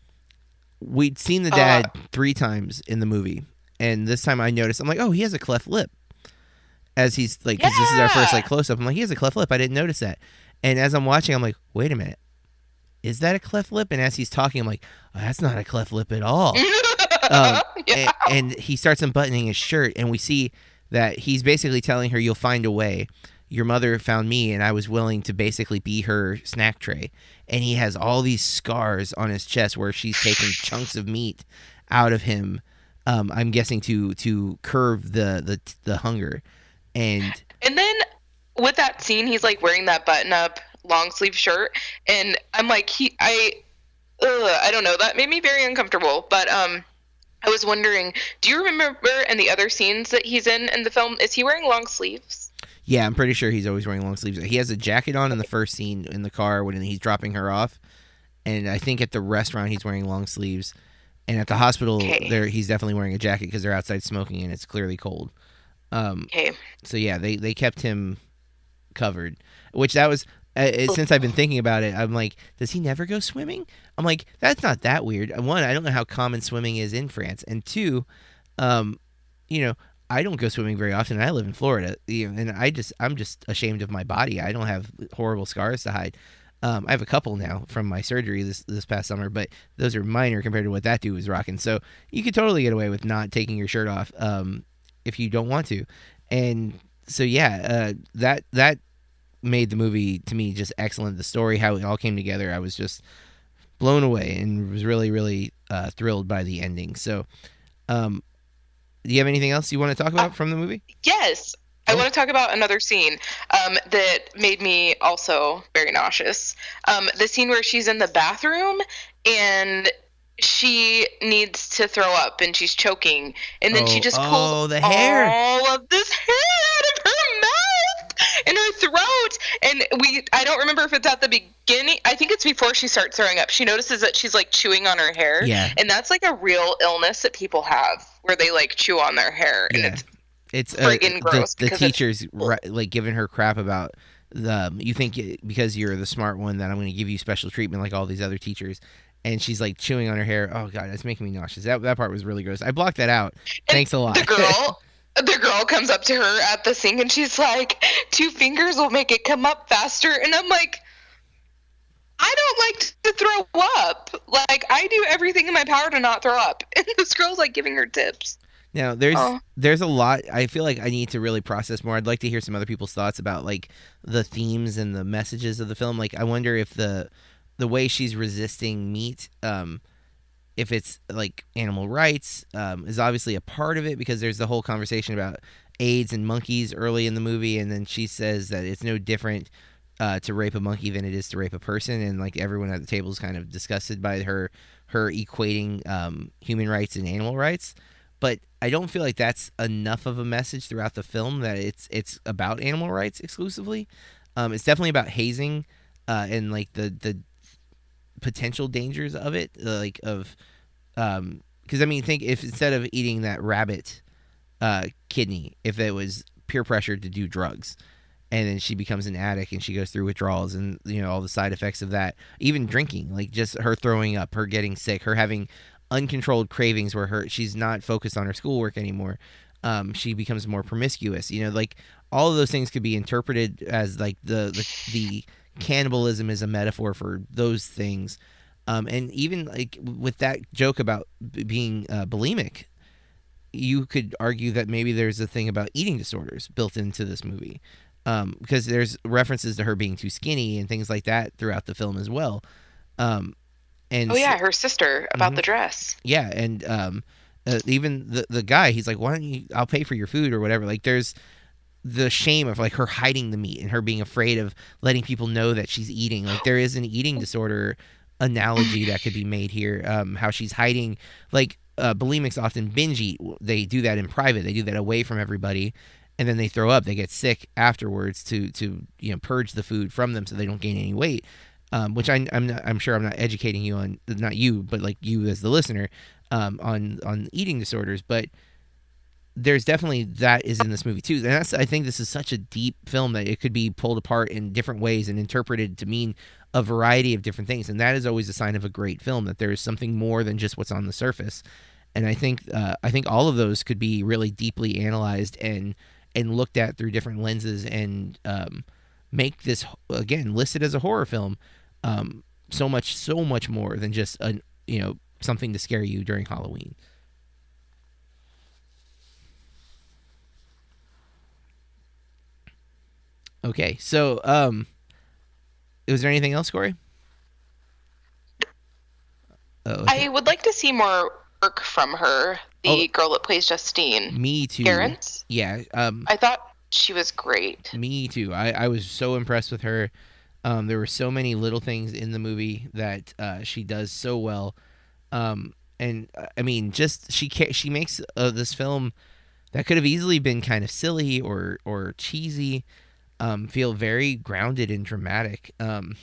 We'd seen the dad three times in the movie, and this time I noticed. I'm like, oh, he has a cleft lip. As he's like, 'cause this is our first like close up. I'm like, he has a cleft lip. I didn't notice that. And as I'm watching, I'm like, wait a minute, is that a cleft lip? And as he's talking, I'm like, oh, that's not a cleft lip at all. Um, yeah. and, and he starts unbuttoning his shirt, and we see that he's basically telling her, "You'll find a way." Your mother found me, and I was willing to basically be her snack tray. And he has all these scars on his chest where she's taken chunks of meat out of him. Um, I'm guessing to to curb the the the hunger. And And then with that scene, he's like wearing that button up long sleeve shirt, and I'm like, he, I, ugh, I don't know, that made me very uncomfortable. But um, I was wondering, do you remember in the other scenes that he's in in the film, is he wearing long sleeves? yeah, I'm pretty sure he's always wearing long sleeves. He has a jacket on in the first scene in the car when he's dropping her off, and I think at the restaurant he's wearing long sleeves. and at the hospital, Okay. there he's definitely wearing a jacket because they're outside smoking and it's clearly cold. Um, Okay. so yeah, they they kept him covered, which that was. Uh, since I've been thinking about it, I'm like, does he never go swimming? I'm like, that's not that weird. Uh, One, I don't know how common swimming is in France, and two, um, you know, I don't go swimming very often. I live in Florida, you know, and I just I'm just ashamed of my body. I don't have horrible scars to hide. Um, I have a couple now from my surgery this this past summer, but those are minor compared to what that dude was rocking. So you could totally get away with not taking your shirt off um, if you don't want to. And so yeah, uh, that that made the movie to me just excellent. The story, how it all came together, I was just blown away and was really really uh, thrilled by the ending. So, um, do you have anything else you want to talk about from the movie? Yes. I Oh. want to talk about another scene um, that made me also very nauseous. Um, the scene where she's in the bathroom and she needs to throw up and she's choking, and then she Oh, just oh, pulls the hair. all of this hair out of her and her throat. And we, I don't remember if it's at the beginning. I think it's before she starts throwing up. She notices that she's like chewing on her hair. Yeah. And that's like a real illness that people have where they like chew on their hair. And Yeah. it's It's uh, friggin' the, gross the it's- teachers like giving her crap about the um, you think it, because you're the smart one that I'm going to give you special treatment like all these other teachers. And she's like chewing on her hair. Oh god, that's making me nauseous. That that part was really gross. I blocked that out. Thanks a lot. The girl, the girl comes up to her at the sink and she's like, two fingers will make it come up faster. And I'm like, I don't like to throw up. Like, I do everything in my power to not throw up. And this girl's like giving her tips. Now there's Oh. there's a lot. I feel like I need to really process more. I'd like to hear some other people's thoughts about like the themes and the messages of the film. Like I wonder if the the way she's resisting meat, um, if it's like animal rights, um, is obviously a part of it because there's the whole conversation about AIDS and monkeys early in the movie, and then she says that it's no different uh, to rape a monkey than it is to rape a person, and like everyone at the table is kind of disgusted by her her equating um, human rights and animal rights but I don't feel like that's enough of a message throughout the film that it's it's about animal rights exclusively. Um, it's definitely about hazing uh, and like the the potential dangers of it, uh, like of um, because I mean, think if instead of eating that rabbit uh, kidney, if it was peer pressure to do drugs. And then she becomes an addict, and she goes through withdrawals, and you know all the side effects of that. Even drinking, like just her throwing up, her getting sick, her having uncontrolled cravings where her she's not focused on her schoolwork anymore. Um, she becomes more promiscuous. You know, like all of those things could be interpreted as like the the, the cannibalism is a metaphor for those things. Um, and even like with that joke about b- being uh, bulimic, you could argue that maybe there's a thing about eating disorders built into this movie. Um, because there's references to her being too skinny and things like that throughout the film as well. Um, and Oh, yeah, her sister about Mhm. the dress. yeah, and um, uh, even the the guy, he's like, "Why don't you? I'll pay for your food or whatever." Like, there's the shame of like her hiding the meat and her being afraid of letting people know that she's eating. Like, there is an eating disorder analogy that could be made here. Um, how she's hiding, like, uh, bulimics often binge eat. They do that in private. They do that away from everybody. And then they throw up. They get sick afterwards to to you know purge the food from them so they don't gain any weight. Um, which I, I'm not, I'm sure I'm not educating you on not you but like you as the listener um, on on eating disorders, but there's definitely that is in this movie too. And that's I think this is such a deep film that it could be pulled apart in different ways and interpreted to mean a variety of different things. And that is always a sign of a great film that there is something more than just what's on the surface. And I think uh, I think all of those could be really deeply analyzed and and looked at through different lenses and um, make this again listed as a horror film um, so much so much more than just a you know something to scare you during Halloween. Okay, so um, was there anything else, Corey? Oh, I would like to see more work from her, the Oh. girl that plays Justine. me too. Garance. Yeah, um, I thought she was great. Me too. I, I was so impressed with her. Um, there were so many little things in the movie that uh, she does so well. Um, and uh, I mean, just she ca- she makes uh, this film that could have easily been kind of silly or or cheesy, um, feel very grounded and dramatic. Um,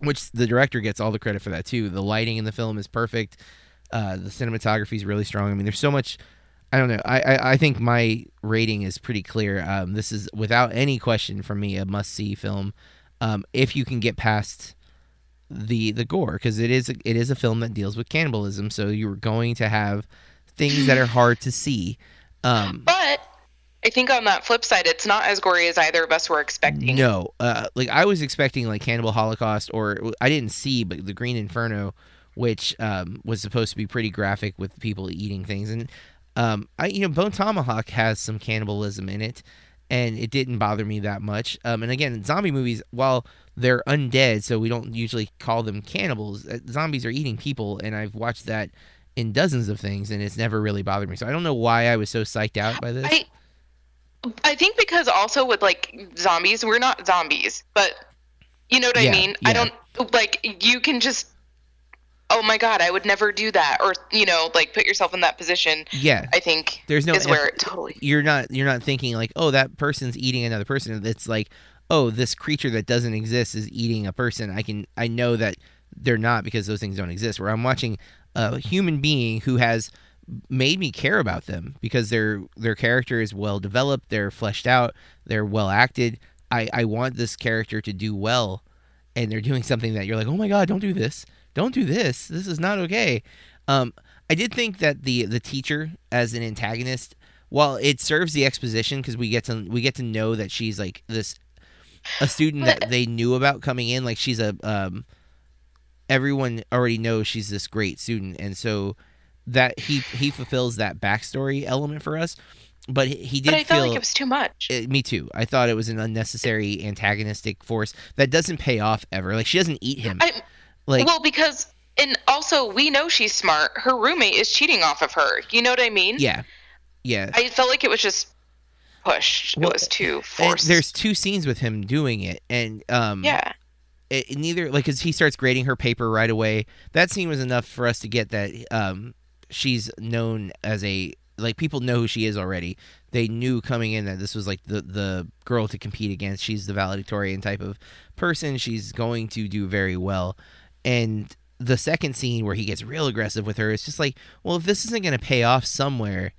which the director gets all the credit for that too. The lighting in the film is perfect. Uh, the cinematography is really strong. I mean, there's so much. I don't know. I, I, I think my rating is pretty clear. Um, this is without any question from me a must see film. Um, if you can get past the the gore, because it is it is a film that deals with cannibalism, so you're going to have things that are hard to see. Um, But I think on that flip side, it's not as gory as either of us were expecting. No, uh, like I was expecting like Cannibal Holocaust, or I didn't see, but the Green Inferno, which um, was supposed to be pretty graphic with people eating things, and um, I you know Bone Tomahawk has some cannibalism in it, and it didn't bother me that much. Um, and again, zombie movies, while they're undead, so we don't usually call them cannibals. uh, Zombies are eating people, and I've watched that in dozens of things, and it's never really bothered me. So I don't know why I was so psyched out by this. I I think because also with like zombies, we're not zombies, but you know what Yeah, I mean? yeah. I don't like you can just oh my god, I would never do that or you know, like put yourself in that position. yeah, I think There's no is where it totally you're not you're not thinking like oh that person's eating another person it's like oh this creature that doesn't exist is eating a person i can i know that they're not because those things don't exist where i'm watching a human being who has made me care about them because their their character is well developed they're fleshed out they're well acted. I i want this character to do well and they're doing something that you're like oh my god don't do this. Don't do this. This is not okay. Um i did think that the the teacher as an antagonist while it serves the exposition because we get to we get to know that she's like this a student that they knew about coming in like she's a um everyone already knows she's this great student. And so that he he fulfills that backstory element for us but he, did But I feel felt like it was too much. uh, me too i thought it was an unnecessary antagonistic force that doesn't pay off ever like she doesn't eat him I like well because and also we know she's smart. Her roommate is cheating off of her. You know what I mean? yeah yeah I felt like it was just pushed. Well, it was too forced. there's two scenes with him doing it and um yeah. it, it neither like because he starts grading her paper right away. That scene was enough for us to get that um, she's known as a like people know who she is already. They knew coming in that this was like the the girl to compete against. She's the valedictorian type of person. She's going to do very well. And the second scene where he gets real aggressive with her, it's just like, well, if this isn't going to pay off somewhere,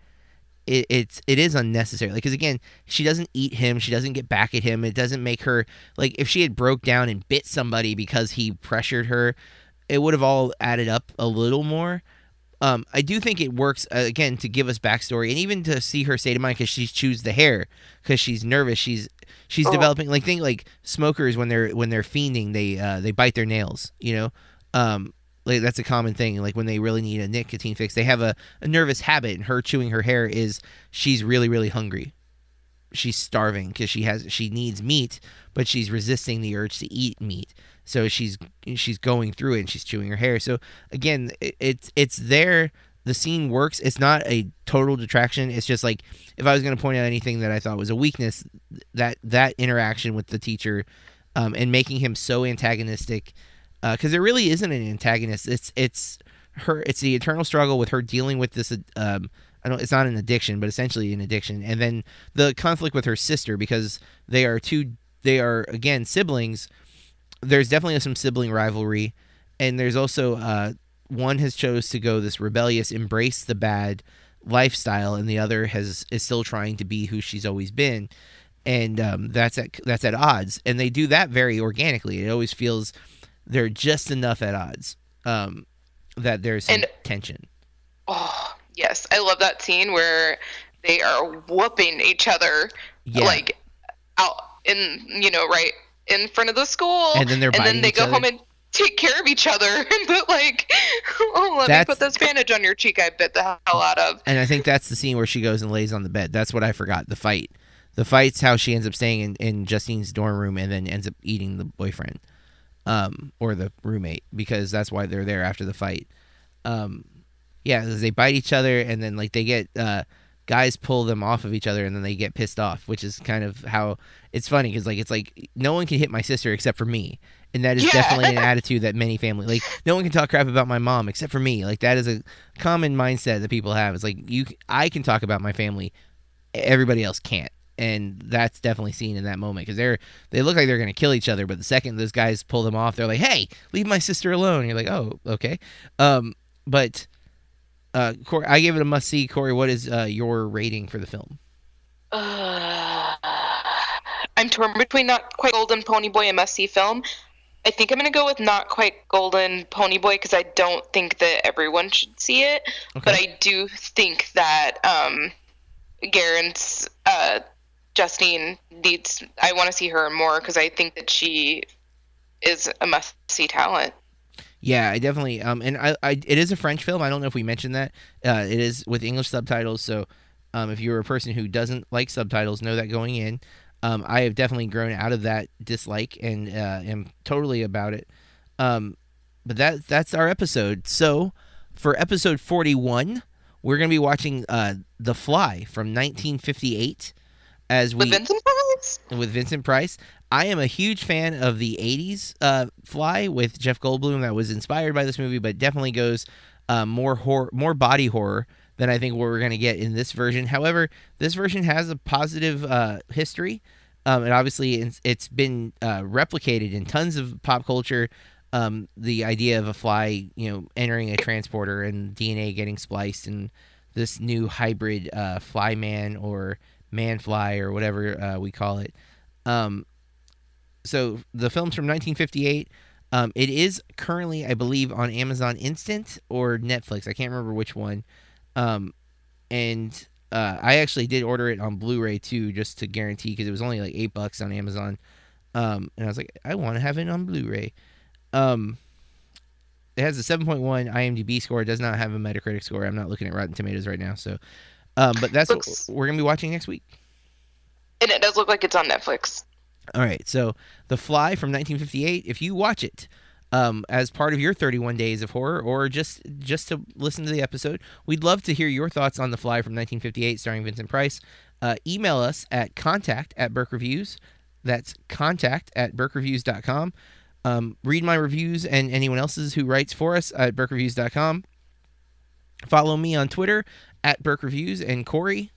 it, it's it is unnecessary because again she doesn't eat him she doesn't get back at him it doesn't make her like if she had broke down and bit somebody because he pressured her it would have all added up a little more um, I do think it works uh, again to give us backstory and even to see her state of mind because she chews the hair because she's nervous. She's she's Oh. developing like think like smokers when they're when they're fiending they uh, they bite their nails. You know, um, like that's a common thing. Like when they really need a nicotine fix, they have a, a nervous habit. And her chewing her hair is she's really really hungry. She's starving because she has she needs meat, but she's resisting the urge to eat meat. So she's she's going through it and she's chewing her hair. So again, it, it's it's there. The scene works. It's not a total detraction. It's just like if I was going to point out anything that I thought was a weakness, that that interaction with the teacher, um, and making him so antagonistic, because there really isn't an antagonist. It's it's her. It's the eternal struggle with her dealing with this. Um, I don't. It's not an addiction, but essentially an addiction, and then the conflict with her sister because they are two. They are again siblings there's definitely some sibling rivalry and there's also uh, one has chose to go this rebellious embrace the bad lifestyle and the other has is still trying to be who she's always been. And um, that's at that's at odds. And they do that very organically. It always feels they're just enough at odds um, that there's some And- tension. Oh, yes. I love that scene where they are whooping each other yeah. like out in, you know, right in front of the school. And then they're and then they go other. home and take care of each other. but like, oh, let That's- me put this bandage on your cheek. I bit the hell out of. and I think that's the scene where she goes and lays on the bed. That's what I forgot. The fight. The fight's how she ends up staying in, in Justine's dorm room and then ends up eating the boyfriend, um, or the roommate because that's why they're there after the fight. Um, yeah, they bite each other and then like they get uh, guys pull them off of each other and then they get pissed off, which is kind of how it's funny because like it's like no one can hit my sister except for me. And that is Yeah. definitely an attitude that many family like. No one can talk crap about my mom except for me. Like that is a common mindset that people have. It's like you, I can talk about my family, everybody else can't, and that's definitely seen in that moment because they're they look like they're gonna kill each other, but the second those guys pull them off, they're like, "Hey, leave my sister alone." You're like, "Oh, okay," um, but Uh, Corey, I gave it a must see. Corey, what is uh, your rating for the film? Uh, I'm torn between Not Quite Golden, Pony Boy, and must see film. I think I'm gonna go with Not Quite Golden, Pony Boy because I don't think that everyone should see it, Okay. but I do think that um, Garance uh, Justine needs. I want to see her more because I think that she is a must see talent. Yeah, I definitely. Um, and I, I, it is a French film. I don't know if we mentioned that. Uh, it is with English subtitles. So, um, if you're a person who doesn't like subtitles, know that going in. Um, I have definitely grown out of that dislike and uh, am totally about it. Um, but that that's our episode. So, for episode 41, we're gonna be watching uh, The Fly from 1958. As we With Vincent Price? with Vincent Price. I am a huge fan of the 80s uh, Fly with Jeff Goldblum that was inspired by this movie, but definitely goes uh, more horror, more body horror than I think what we're going to get in this version. However, this version has a positive uh, history, um, and obviously it's, it's been uh, replicated in tons of pop culture. Um, the idea of a fly, you know, entering a transporter and DNA getting spliced, and this new hybrid uh, fly man or man fly or whatever uh, we call it. Um, so the film's from 1958. Um, it is currently, I believe, on Amazon Instant or Netflix. I can't remember which one. Um, and uh, I actually did order it on Blu-ray too, just to guarantee, because it was only like eight bucks on Amazon. Um, and I was like, I want to have it on Blu-ray. Um, it has a 7.1 IMDb score. It does not have a Metacritic score. I'm not looking at Rotten Tomatoes right now. So, um, but that's Looks- what we're gonna be watching next week. And it does look like it's on Netflix. All right, so The Fly from 1958. If you watch it um, as part of your 31 days of horror, or just just to listen to the episode, we'd love to hear your thoughts on The Fly from 1958, starring Vincent Price. Uh, email us at contact at Burke Reviews. That's contact at burkereviews.com. Um, read my reviews and anyone else's who writes for us at burkereviews.com. Follow me on Twitter at Burke Reviews and Corey.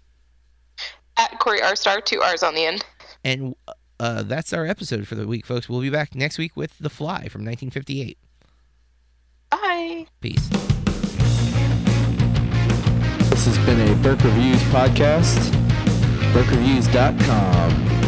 At Corey R Starr, two R's on the end. And uh, that's our episode for the week, folks. We'll be back next week with The Fly from 1958. Bye. Peace. This has been a Burke Reviews podcast. BurkeReviews.com.